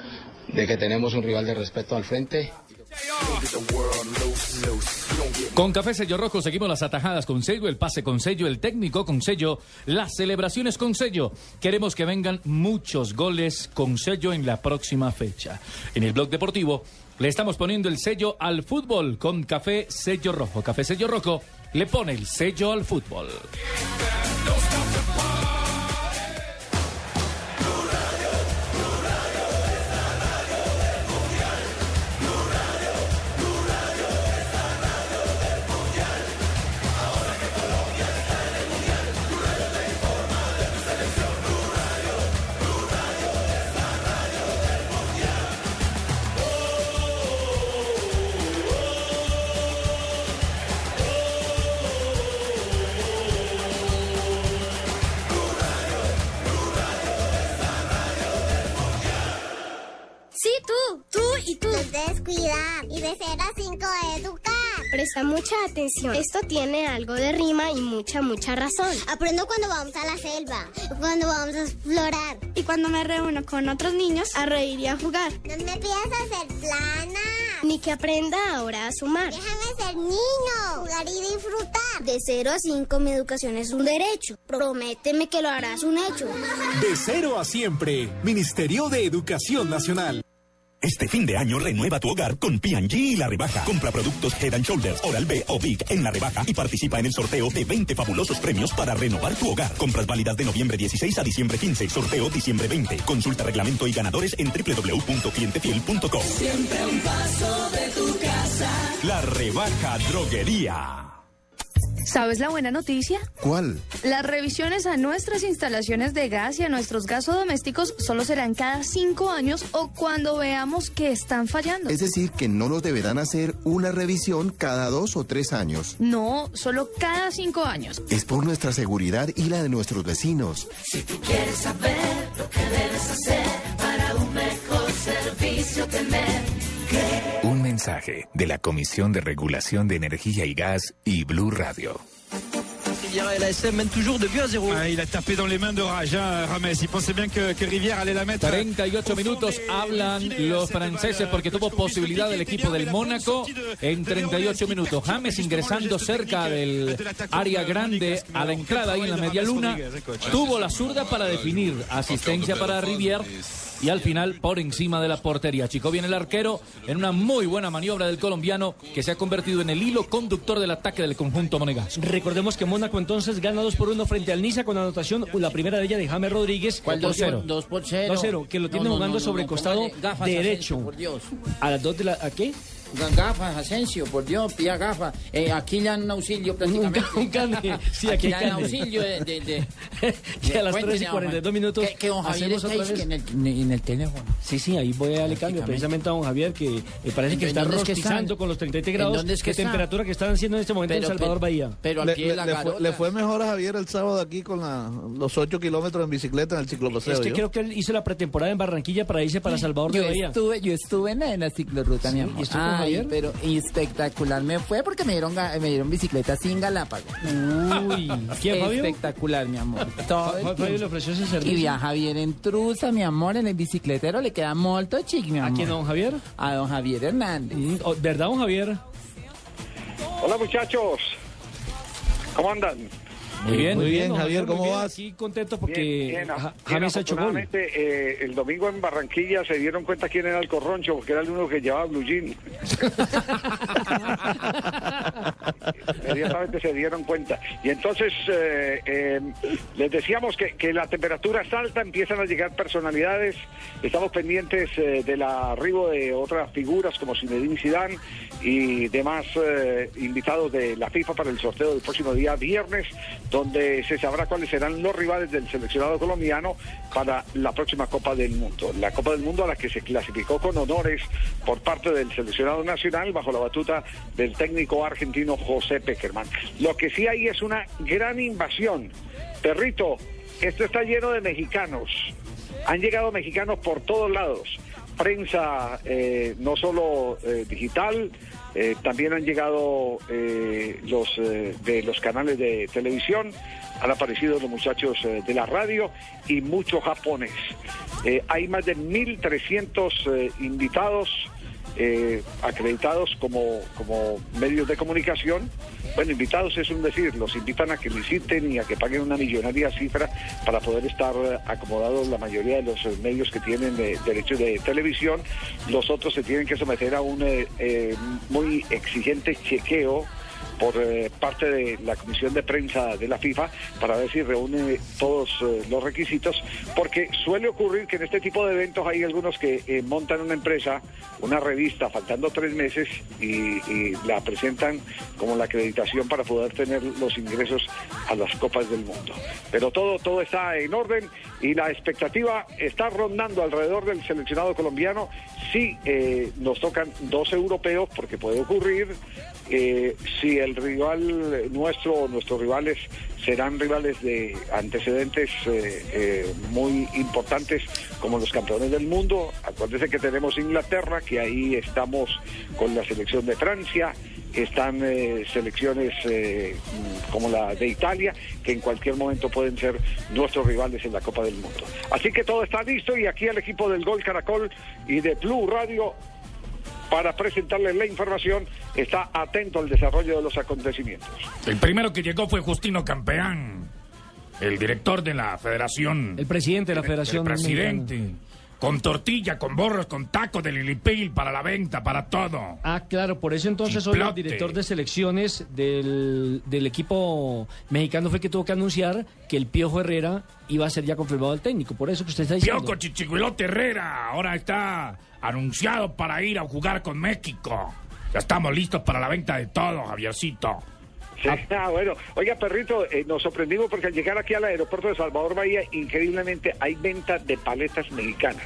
de que tenemos un rival de respeto al frente Con Café Sello Rojo seguimos las atajadas con sello, el pase con sello, el técnico con sello, las celebraciones con sello. Queremos que vengan muchos goles con sello en la próxima fecha. En el blog deportivo le estamos poniendo el sello al fútbol con Café Sello Rojo. Café Sello Rojo le pone el sello al fútbol. Presta mucha atención. Esto tiene algo de rima y mucha, mucha razón. Aprendo cuando vamos a la selva, cuando vamos a explorar. Y cuando me reúno con otros niños a reír y a jugar. No me pidas hacer plana. Ni que aprenda ahora a sumar. Déjame ser niño, jugar y disfrutar. De 0 a 5 mi educación es un derecho. Prométeme que lo harás un hecho. De cero a siempre. Ministerio de Educación Nacional. Este fin de año renueva tu hogar con P&G y la rebaja. Compra productos Head and Shoulders, Oral B o Big en la rebaja y participa en el sorteo de 20 fabulosos premios para renovar tu hogar. Compras válidas de noviembre 16 a diciembre 15. Sorteo diciembre 20. Consulta reglamento y ganadores en www.clientefiel.com. Siempre un paso de tu casa. La rebaja droguería. ¿Sabes la buena noticia? ¿Cuál? Las revisiones a nuestras instalaciones de gas y a nuestros gasodomésticos solo serán cada cinco años o cuando veamos que están fallando. Es decir, que no nos deberán hacer una revisión cada dos o tres años. No, solo cada cinco años. Es por nuestra seguridad y la de nuestros vecinos. Si tú quieres saber lo que debes hacer para un mejor servicio tener. Un mensaje de la Comisión de Regulación de Energía y Gas y Blue Radio. Ah, il a tapé dans les mains de rage, hein, Rames. Il pensait bien que, que Rivière allait la mettre. 38 minutos hablan los franceses porque tuvo posibilidad el equipo del Mónaco en 38 minutos. James ingresando cerca del área grande a la entrada ahí en la media luna. Tuvo la zurda para definir asistencia para Rivière. Y al final por encima de la portería. Chico viene el arquero en una muy buena maniobra del colombiano que se ha convertido en el hilo conductor del ataque del conjunto monegasco. Recordemos que Mónaco entonces gana 2 por 1 frente al Niza con anotación, la primera de ella de James Rodríguez. ¿Cuál por dos cero. por- dos por cero? 2-0, que lo tiene No, no, jugando no, no, sobre no, costado derecho. Por Dios. A las 2 de la. ¿A qué? Ga- Gafas, Asensio, por Dios, pida gafas. Eh, aquí le dan un auxilio prácticamente. Un cane, sí, aquí le hay dan auxilio de... de, de- *laughs* Que a las Cuénteme, 3 y 42 minutos. Que, que don Javier está es en el, en el teléfono. Sí, sí, ahí voy a darle cambio precisamente a don Javier, que eh, parece que ¿En está es que rostizando están? con los 33 ¿En grados dónde es que de están? temperatura que están haciendo en este momento en Pero- Salvador pero- Bahía. pero le, al pie de le- la le fue, le fue mejor a Javier el sábado aquí con la- los 8 kilómetros en bicicleta en el ciclopaseo. Es que ¿yo? creo que él hizo la pretemporada en Barranquilla para irse para Salvador de Yo Bahía. estuve, yo estuve en la, en la ciclorruta, mi amor. Ah, Ay, pero espectacular me fue porque me dieron, me dieron bicicleta sin Galápagos. Uy, ¿quién, Fabio? Espectacular, mi amor. Todo el Fabio le ofreció ese Y servicio. viaja Javier en truza, mi amor, en el bicicletero le queda molto chic, mi amor. ¿A quién, don Javier? A don Javier Hernández. Oh, ¿Verdad, don Javier? Hola muchachos, ¿cómo andan? Muy bien, muy bien, Javier, ¿cómo bien. vas? Aquí contento porque Bien, bien, Ja- bien, James ha hecho gol. eh, el domingo en Barranquilla se dieron cuenta quién era el corroncho, porque era el único que llevaba blue jean. *laughs* Inmediatamente se dieron cuenta. Y entonces eh, eh, les decíamos que, que la temperatura es alta, empiezan a llegar personalidades, estamos pendientes eh, del arribo de otras figuras como Zinedine Zidane y demás eh, invitados de la FIFA para el sorteo del próximo día viernes, donde se sabrá cuáles serán los rivales del seleccionado colombiano para la próxima Copa del Mundo. La Copa del Mundo a la que se clasificó con honores por parte del seleccionado nacional bajo la batuta del técnico argentino José Peckerman. Lo que sí hay es una gran invasión. Perrito, esto está lleno de mexicanos. Han llegado mexicanos por todos lados. Prensa eh, no solo eh, digital, eh, también han llegado eh, los eh, de los canales de televisión, han aparecido los muchachos eh, de la radio y mucho japonés. Eh, hay más de 1.300 eh, invitados eh, acreditados como, como medios de comunicación. Bueno, invitados es un decir, los invitan a que visiten y a que paguen una millonaria cifra para poder estar eh, acomodados la mayoría de los eh, medios que tienen eh, derechos de televisión. Los otros se tienen que someter a un eh, muy exigente chequeo por eh, parte de la Comisión de Prensa de la FIFA para ver si reúne todos eh, los requisitos, porque suele ocurrir que en este tipo de eventos hay algunos que eh, montan una empresa, una revista, faltando tres meses y, y la presentan como la acreditación para poder tener los ingresos a las Copas del Mundo. Pero todo, todo está en orden y la expectativa está rondando alrededor del seleccionado colombiano. Eh, nos tocan dos europeos, porque puede ocurrir si el rival nuestro o nuestros rivales serán rivales de antecedentes eh, eh, muy importantes como los campeones del mundo. Acuérdense que tenemos Inglaterra, que ahí estamos con la selección de Francia, están eh, selecciones mm, como la de Italia, que en cualquier momento pueden ser nuestros rivales en la Copa del Mundo. Así que todo está listo y aquí el equipo del Gol Caracol y de Blue Radio para presentarles la información, está atento al desarrollo de los acontecimientos. El primero que llegó fue Justino Campeán, el director de la federación. El presidente de la Federación El presidente. Con tortilla, con borros, con tacos de lilipil para la venta, para todo. Ah, claro, por eso entonces hoy el Chiplote. director de selecciones del, del equipo mexicano fue el que tuvo que anunciar que el Piojo Herrera iba a ser ya confirmado el técnico. Por eso que usted está diciendo. Pioco Chichihuilote Herrera ahora está anunciado para ir a jugar con México. Ya estamos listos para la venta de todo, Javiercito. Sí, *laughs* ah, bueno. Oiga, perrito, eh, nos sorprendimos porque al llegar aquí al aeropuerto de Salvador Bahía, increíblemente hay venta de paletas mexicanas.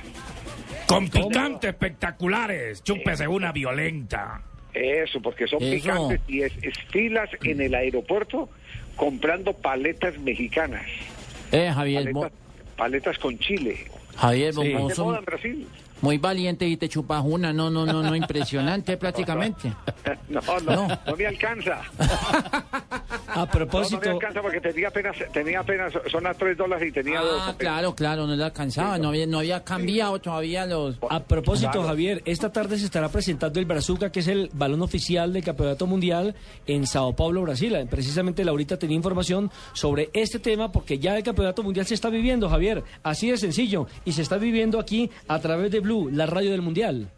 Con picantes espectaculares. Chúpese una violenta. Eso, porque son Eso. picantes y es, es filas en el aeropuerto comprando paletas mexicanas. Eh, Javier, Paletas, paletas con chile. Javier, en Brasil. Muy valiente y te chupas una. No, no, no, no, impresionante *laughs* prácticamente. No, no, no, me alcanza. *laughs* A No, no propósito, me alcanza porque tenía apenas, tenía apenas, son a tres dólares y tenía dos. Ah, claro, claro, no le alcanzaba, no había, no había cambiado todavía los... a propósito, Claro. Javier, esta tarde se estará presentando el Brazuca, que es el balón oficial del Campeonato Mundial en Sao Paulo, Brasil. Precisamente Laurita tenía información sobre este tema porque ya el Campeonato Mundial se está viviendo, Javier. Así de sencillo. Y se está viviendo aquí a través de Blue, la radio del Mundial.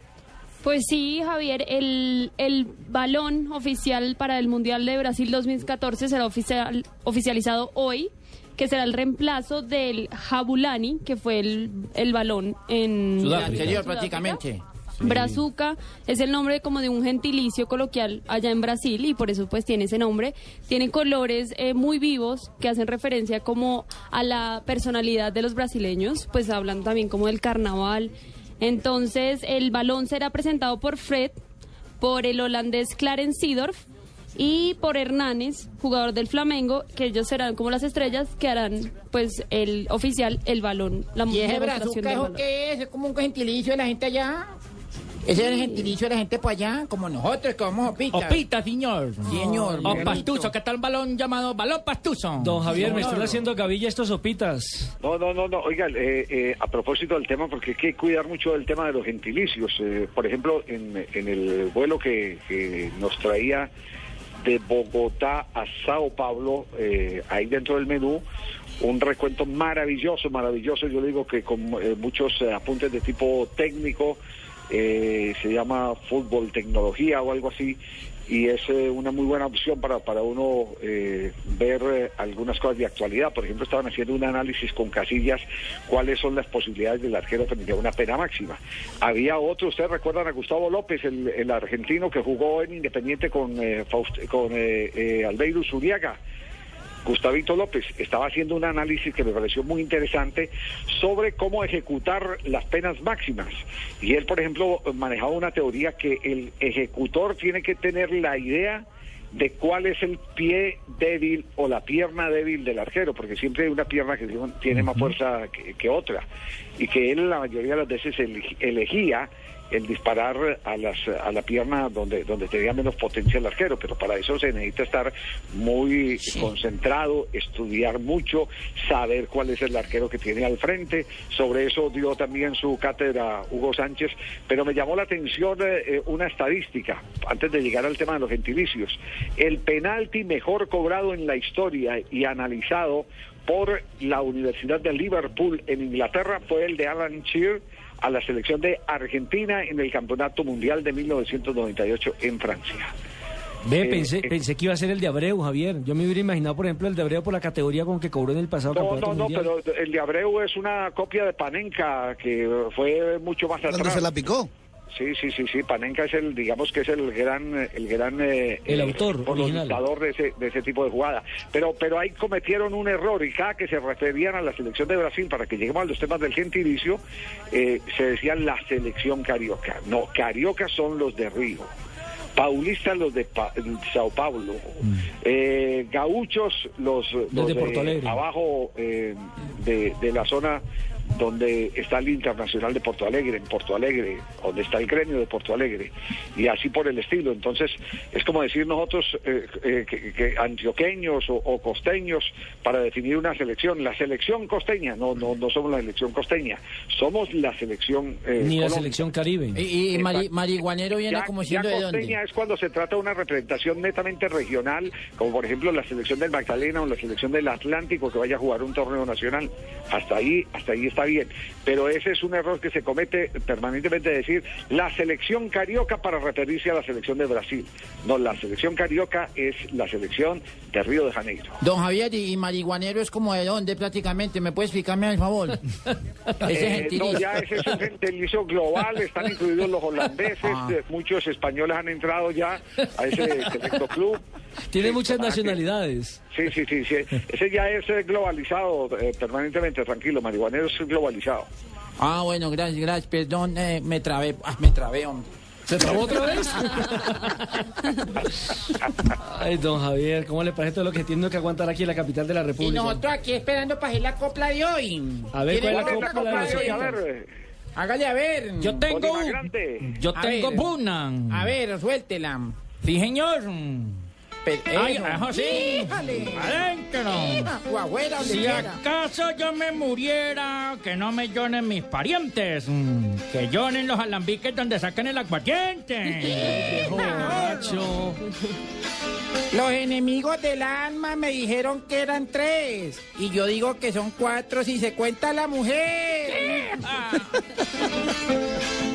Pues sí, Javier, el, el balón oficial para el Mundial de Brasil 2014 será oficial, oficializado hoy, que será el reemplazo del Jabulani, que fue el, el balón en El Sudáfrica. anterior prácticamente. Brazuca es el nombre como de un gentilicio coloquial allá en Brasil y por eso pues tiene ese nombre. Tiene colores eh, muy vivos que hacen referencia como a la personalidad de los brasileños, pues hablan también como del carnaval. Entonces el balón será presentado por Fred, por el holandés Clarence Seedorf y por Hernández, jugador del Flamengo, que ellos serán como las estrellas que harán pues el oficial el balón, la ¿Y ese brazuca del eso balón. qué es? ¿Es como un gentilicio de la gente allá? Ese es el gentilicio de la gente por allá, como nosotros que vamos a Opita. Opita, señor. Señor. O Miguelito. pastuso, ¿qué tal un balón llamado balón pastuso? Don Javier, me No, están no. haciendo gavilla estos sopitas. No, no, no, no. Oigan, eh, eh, a propósito del tema, porque hay que cuidar mucho del tema de los gentilicios. Eh, por ejemplo, en, en el vuelo que, que nos traía de Bogotá a Sao Paulo, eh, ahí dentro del menú, un recuento maravilloso, maravilloso. Yo digo que con eh, muchos eh, apuntes de tipo técnico, eh, se llama fútbol tecnología o algo así. Y es eh, una muy buena opción para, para uno eh, ver eh, algunas cosas de actualidad. Por ejemplo, estaban haciendo un análisis con casillas, cuáles son las posibilidades del arquero frente a una pena máxima. Había otro, ustedes recuerdan a Gustavo López, el, argentino que jugó en Independiente con, eh, Faust- con Albeiro Zuriaga. Gustavito López estaba haciendo un análisis que me pareció muy interesante sobre cómo ejecutar las penas máximas. Y él, por ejemplo, manejaba una teoría que el ejecutor tiene que tener la idea de cuál es el pie débil o la pierna débil del arquero, porque siempre hay una pierna que tiene más fuerza que, que otra, y que él la mayoría de las veces elegía el disparar a las a la pierna donde donde tenía menos potencia el arquero, pero para eso se necesita estar muy concentrado, estudiar mucho, saber cuál es el arquero que tiene al frente. Sobre eso dio también su cátedra Hugo Sánchez, pero me llamó la atención eh, eh, una estadística antes de llegar al tema de los gentilicios. El penalti mejor cobrado en la historia y analizado por la Universidad de Liverpool en Inglaterra fue el de Alan Shearer a la selección de Argentina en el Campeonato Mundial de 1998 en Francia. Ve, Eh, pensé, eh. pensé que iba a ser el de Abreu, Javier. Yo me hubiera imaginado, por ejemplo, el de Abreu por la categoría con que cobró en el pasado No, campeonato no, no, mundial. pero el de Abreu es una copia de Panenka que fue mucho más atrás. ¿Dónde se la picó? Sí, sí, sí, sí. Panenka es el, digamos que es el gran, el gran, eh, El autor original. de ese, de ese tipo de jugada. Pero, pero ahí cometieron un error y cada que se referían a la selección de Brasil para que lleguemos a los temas del gentilicio, eh, se decía la selección carioca. No, carioca son los de Río. Paulistas los de Pa- Sao Paulo, eh, gauchos los, los de Alegre. abajo eh, de, de la zona donde está el Internacional de Porto Alegre, en Porto Alegre, donde está el gremio de Porto Alegre, y así por el estilo. Entonces, es como decir nosotros eh, eh, que, que antioqueños o, o costeños para definir una selección. La selección costeña, no, no, no somos la selección costeña, somos la selección. eh, Ni la Colombia. selección caribe. Y, y mari- marihuanero viene Ya- como ya siendo de costeña dónde. es cuando se trata de una representación netamente regional, como por ejemplo la selección del Magdalena o la selección del Atlántico que vaya a jugar un torneo nacional. Hasta ahí, hasta ahí está bien. Pero ese es un error que se comete permanentemente de decir la selección carioca para referirse a la selección de Brasil. No, la selección carioca es la selección de Río de Janeiro. Don Javier, y, marihuanero es como de dónde prácticamente. ¿Me puede explicarme al favor? *laughs* Ese Eh, no, ya ese es un gentilicio global, están incluidos los holandeses, Ah. eh, muchos españoles han entrado ya a ese selecto club. Tiene Sí, muchas que- nacionalidades. Sí, sí, sí, sí. Ese ya es eh, globalizado eh, permanentemente, tranquilo, marihuanero es globalizado. Ah, bueno, gracias, gracias. Perdón, eh, me trabé. Ah, me trabé, hombre. ¿Se trabó otra vez? *laughs* Ay, don Javier, ¿cómo le parece todo lo que tiene que aguantar aquí en la capital de la Y República? nosotros aquí esperando para hacer la copla de hoy. A ver, ¿Quiere ¿cuál es la otra copla de de hoy? A ver. Hágale a ver. Yo tengo. Yo tengo una. A ver, suéltela. Sí, señor. Ay, sí. Híjale. Adentro. O abuela, donde Si quiera. acaso yo me muriera, que no me lloren mis parientes, mm, que lloren los alambiques donde sacan el aguardiente. *laughs* Borracho. Los enemigos del alma me dijeron que eran tres. Y yo digo que son cuatro si se cuenta la mujer. *laughs*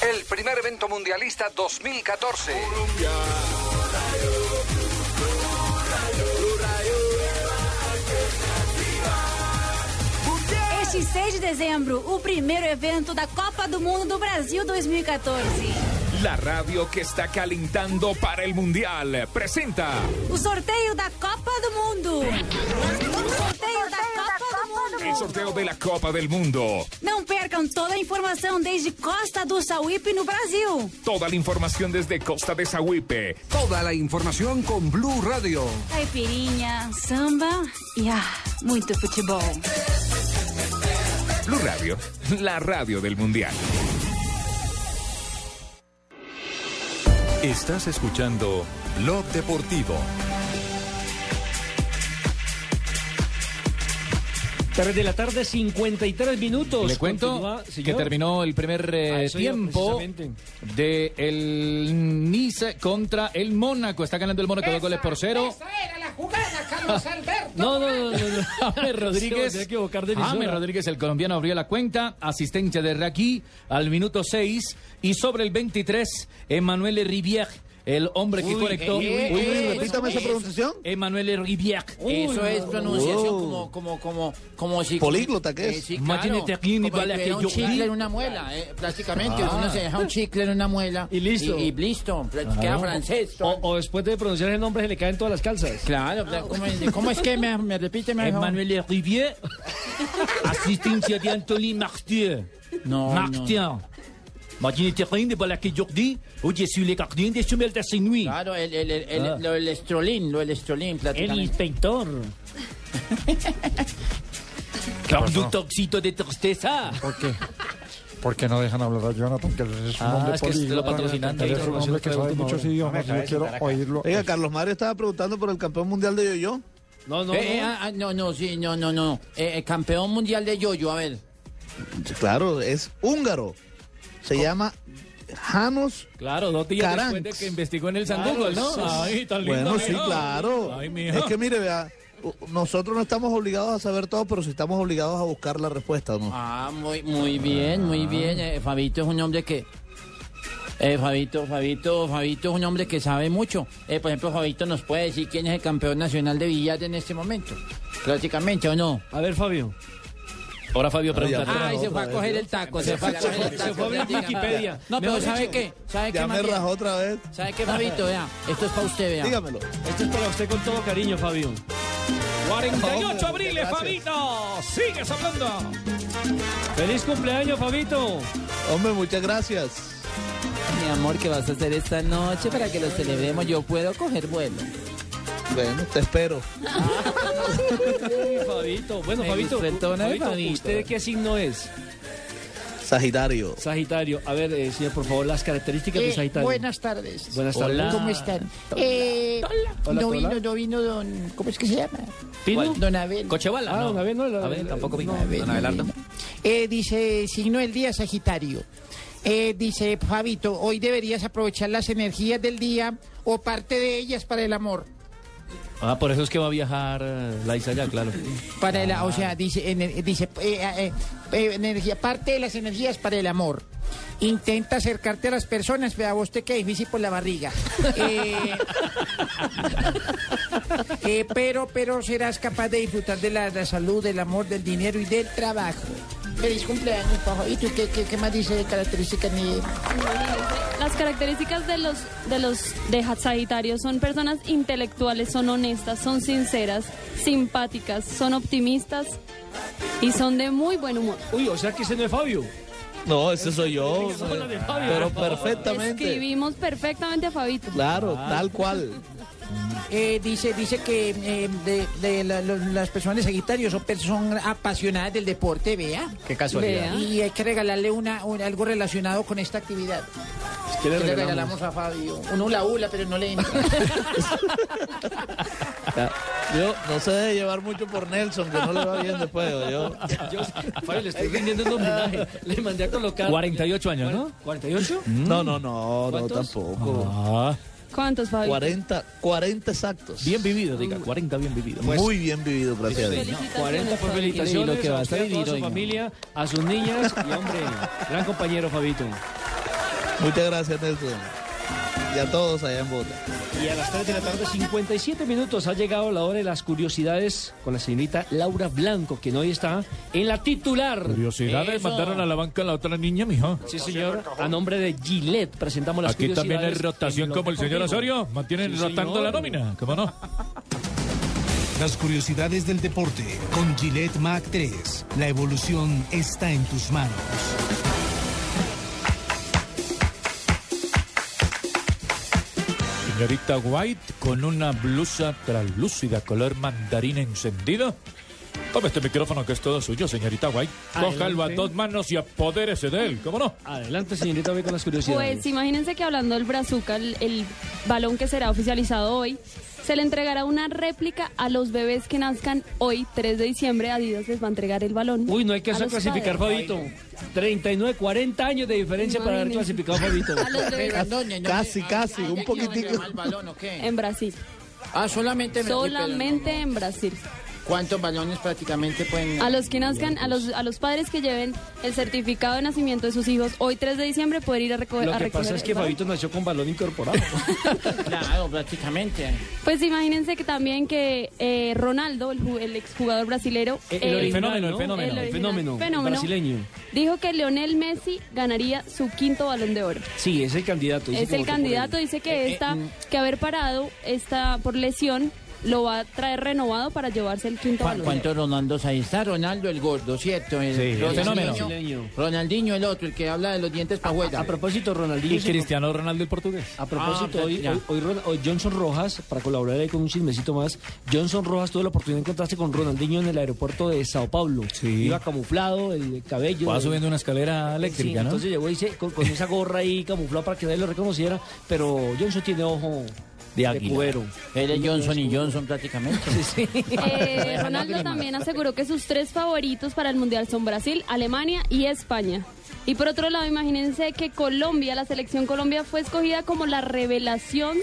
El primer evento mundialista 2014. Este 6 de dezembro, o primeiro evento da Copa do Mundo do Brasil 2014. La radio que está calentando para el Mundial presenta O sorteio da Copa do Mundo. O sorteio da Copa do Mundo. El sorteo de la Copa del Mundo. Não percam toda a informação desde Costa do Sauípe no Brasil. Toda la información desde Costa de Sahuipe. Toda la información con Blue Radio. Caipirinha, samba e ah, muito futebol. Blue Radio, la radio del Mundial. Estás escuchando Blog Deportivo. 3 de la tarde, 53 minutos. Le cuento Continúa, que terminó el primer eh, tiempo de el Nice contra el Mónaco. Está ganando el Mónaco dos goles por cero. era la jugada, Carlos *laughs* Alberto. No, no, no, no. no. *laughs* James *laughs* Rodríguez. James Rodríguez, el colombiano, abrió la cuenta. Asistencia de Raki al minuto 6. Y sobre el 23, Emmanuel Rivière, el hombre que Uy, conectó. eh, Uy, eh, repítame esa pronunciación. Emmanuel Rivière. Eso es pronunciación Wow. como, como, como, como si... Políglota, ¿qué Eh, es? que tuviera un chicle en una muela, eh, prácticamente. Ah. Uno se deja un chicle en una muela. Y listo. Y, y listo, queda francés. O, o después de pronunciar el nombre se le caen todas las calzas. Claro, ¿cómo es, cómo es que me, me repite? Emmanuel Rivière. *laughs* Asistencia de Anthony Martier. No, Martin. Imagínate rien de para que Jordi. Oye, si le cardien de sumel de sin nuit. Claro, el, el, el, el- Ah. lo del estrolín, lo del estrolín, El inspector. *laughs* Conductorcito de tristeza. ¿Por qué? ¿Por qué no dejan hablar a Jonathan? Que es un Ah, hombre es que políglota, lo patrocinante, Él es un hombre que de sabe muchos idiomas y yo quiero oírlo. Oiga, Carlos Mario estaba preguntando por el campeón mundial de yo-yo. No, no, Eh, eh, no. ah, ah, no, no, sí, no, no, no. Eh, eh, campeón mundial de yoyo, a ver. Claro, es húngaro. Se llama Janos. Claro, dos días Caranx. después de que investigó en el San Claro, Google, ¿no? sí. Ay, tan lindo. Bueno, sí, mijo. claro. Ay. Es que mire, vea, nosotros no estamos obligados a saber todo, pero sí estamos obligados a buscar la respuesta, ¿no? Ah, muy, muy bien, muy bien. Eh, Fabito es un hombre que... Eh, Fabito, Fabito, Fabito es un hombre que sabe mucho. Eh, por ejemplo, Fabito nos puede decir quién es el campeón nacional de billar en este momento. Prácticamente, ¿o no? A ver, Fabio. Ahora Fabio pregunta. Ay, se fue a coger el taco, se fue a coger el taco. Se fue a abrir Diga. Wikipedia. No, pero ¿sabe qué? ¿Sabe qué, Ya me rajó otra vez. ¿Sabe qué, Fabito? Vea, esto es para usted, vea. Dígamelo. Esto es para usted con todo cariño, Fabio. 48 abriles. Fabito. Sigues hablando. ¡Feliz cumpleaños, Fabito! Hombre, muchas gracias. Mi amor, ¿qué vas a hacer esta noche para que lo celebremos? Yo puedo coger vuelo. Bueno, te espero. Uy, *laughs* Fabito. Bueno, Me Fabito, gustó de Fabito, Fabito. ¿usted de qué signo es? Sagitario. Sagitario. A ver, eh, señor, por favor, las características de Eh, Sagitario. buenas tardes. Buenas tardes. Hola. ¿Cómo están? Eh, Hola, no hola. vino, no vino don... ¿Cómo es que se llama? ¿Pino? Don Abel. Cochevala. Ah, no. una vez no. la- A ver, tampoco vino. no. Abel, Don Abelardo. Eh, dice, signo del día Sagitario. Eh, dice, Fabito, hoy deberías aprovechar las energías del día o parte de ellas para el amor. Ah, por eso es que va a viajar eh, Laisa ya, claro. Para el, o sea, dice, ener- dice eh, eh, eh, energía, parte de las energías para el amor. Intenta acercarte a las personas, pero a vos te queda difícil por la barriga. Eh, *laughs* eh, pero, pero serás capaz de disfrutar de la, la salud, del amor, del dinero y del trabajo. Feliz cumpleaños, Pajo. ¿Y tú qué, qué, qué más dice de características? Ni... Las características de los de los de Sagitario son personas intelectuales, son honestas, son sinceras, simpáticas, son optimistas y son de muy buen humor. Uy, o sea que ese no es Fabio. No, ese soy yo. Pero perfectamente. Escribimos perfectamente a Fabito. Claro, tal cual. Eh, dice dice que eh, de, de la- lo- las personas de Sagitario son personas apasionadas del deporte, vea. Qué casualidad. Y hay que regalarle una, un- algo relacionado con esta actividad. ¿Qué le ¿Qué le regalamos? a Fabio? Un hula hula, pero no le entra. *laughs* Yo no sé de llevar mucho por Nelson, que no le va bien después. Yo. *laughs* Yo, Fabio, le estoy rindiendo un homenaje. Le mandé a colocar. 48 años, ¿no? ¿48? No, no, no, no, ¿Cuántos? tampoco. Ah, ¿Cuántos, Fabio? 40, 40 exactos. bien vivido, diga, 40 bien vivido. Muy bien vivido, gracias a Dios. 40 por felicitaciones. Y lo que a vas a usted, a toda su hoy, ¿no? familia, a sus niñas y, hombre, gran compañero, Fabito. Muchas gracias, Nelson. Y a todos allá en Bogotá. Y a las 3 de la tarde, 57 minutos, ha llegado la hora de las curiosidades con la señorita Laura Blanco, que hoy está en la titular. Curiosidades, Eso. mandaron a la banca a la otra niña, mijo. Sí, señor. A nombre de Gillette presentamos las Aquí también hay rotación como el señor. Osorio. Mantienen Sí, rotando señor. la nómina, ¿cómo no? *laughs* Las curiosidades del deporte con Gillette Mac 3. La evolución está en tus manos. Señorita White con una blusa translúcida color mandarín encendido. Tome este micrófono que es todo suyo, señorita White. Cójalo a dos manos y apodérese de él, ¿cómo no? Adelante, señorita, ve con las curiosidades. Pues imagínense que hablando del Brazuca, el, el balón que será oficializado hoy, se le entregará una réplica a los bebés que nazcan hoy, 3 de diciembre. Adidas les va a entregar el balón. Uy, no hay que hacer clasificar. Fabito. 39, 40 años de diferencia para haber clasificado, Fabito. *laughs* A los bebés. Casi, casi, un poquitico. ¿El balón o qué? En Brasil. Ah, solamente en Brasil, Solamente en Brasil. ¿Cuántos balones prácticamente pueden...? A los que nazcan, a los, a los padres que lleven el certificado de nacimiento de sus hijos hoy 3 de diciembre poder ir a, reco- Lo a que recoger pasa es el que. Fabito nació con balón incorporado. *laughs* Claro, prácticamente. Pues imagínense que también que eh, Ronaldo, el, ju- el exjugador brasilero, El, eh, original, fenómeno, el ¿no? fenómeno. El fenómeno, Fenómeno. brasileño. dijo que Leonel Messi ganaría su quinto balón de oro. Sí, es el candidato. dice es el candidato, dice que esta, que haber parado esta por lesión lo va a traer renovado para llevarse el quinto ¿Cu- balón. ¿Cuántos Ronaldos ahí está? Ronaldo el gordo, ¿cierto? El Sí, el Ronaldinho, fenómeno. Ronaldinho el otro, el que habla de los dientes para afuera. A propósito, Ronaldinho. Y Cristiano Ronaldo el portugués. A propósito, Ah, hoy, hoy, hoy Johnson Rojas, para colaborar ahí con un chismecito más, Johnson Rojas tuvo la oportunidad de encontrarse con Ronaldinho en el aeropuerto de Sao Paulo. Sí. Iba camuflado, el cabello. Va subiendo una escalera Sí, eléctrica, ¿no? entonces llegó y se- con, con esa gorra ahí camuflado para que nadie lo reconociera, pero Johnson tiene ojo De águila. cubero. Él es Johnson y Johnson prácticamente. *laughs* Eh, Ronaldo también aseguró que sus tres favoritos para el Mundial son Brasil, Alemania y España. Y por otro lado, imagínense que Colombia, la selección Colombia fue escogida como la revelación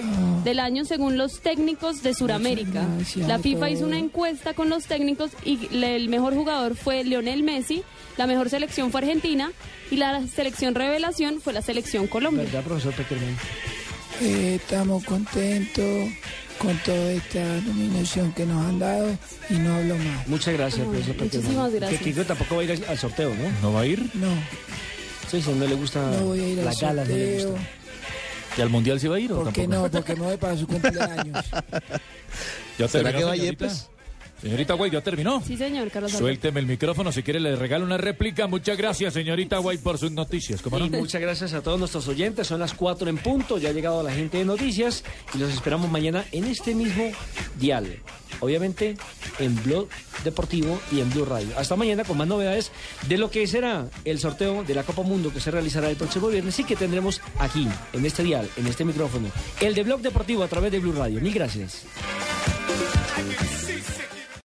del año según los técnicos de Sudamérica. La FIFA hizo una encuesta con los técnicos y el mejor jugador fue Lionel Messi, la mejor selección fue Argentina y la selección revelación fue la selección Colombia. ¿Verdad, profesor? Eh, estamos contentos con toda esta nominación que nos han dado y no hablo más. Muchas gracias, Ay, profesor muchísimas gracias. Que Kiko tampoco va a ir al, sorteo, ¿no? ¿No va a ir? No, Sí, si no le gusta no voy a ir la al gala, no le sorteo. gusta. ¿Y al mundial sí va a ir o ¿Por qué tampoco? no? Porque me voy para su cumpleaños. *laughs* ¿Ya ¿Será que va señorita? Yepes? Señorita White, ¿ya terminó? Sí, señor, Carlos Alberto. Suélteme el micrófono, si quiere le regalo una réplica. Muchas gracias, señorita White, por sus noticias. ¿Cómo no? Y muchas gracias a todos nuestros oyentes. Son las 4 en punto. Ya ha llegado la gente de noticias y los esperamos mañana en este mismo dial. Obviamente en Blog Deportivo y en Blue Radio. Hasta mañana con más novedades de lo que será el sorteo de la Copa Mundo que se realizará el próximo viernes y que tendremos aquí, en este dial, en este micrófono. El de Blog Deportivo a través de Blue Radio. Mil gracias.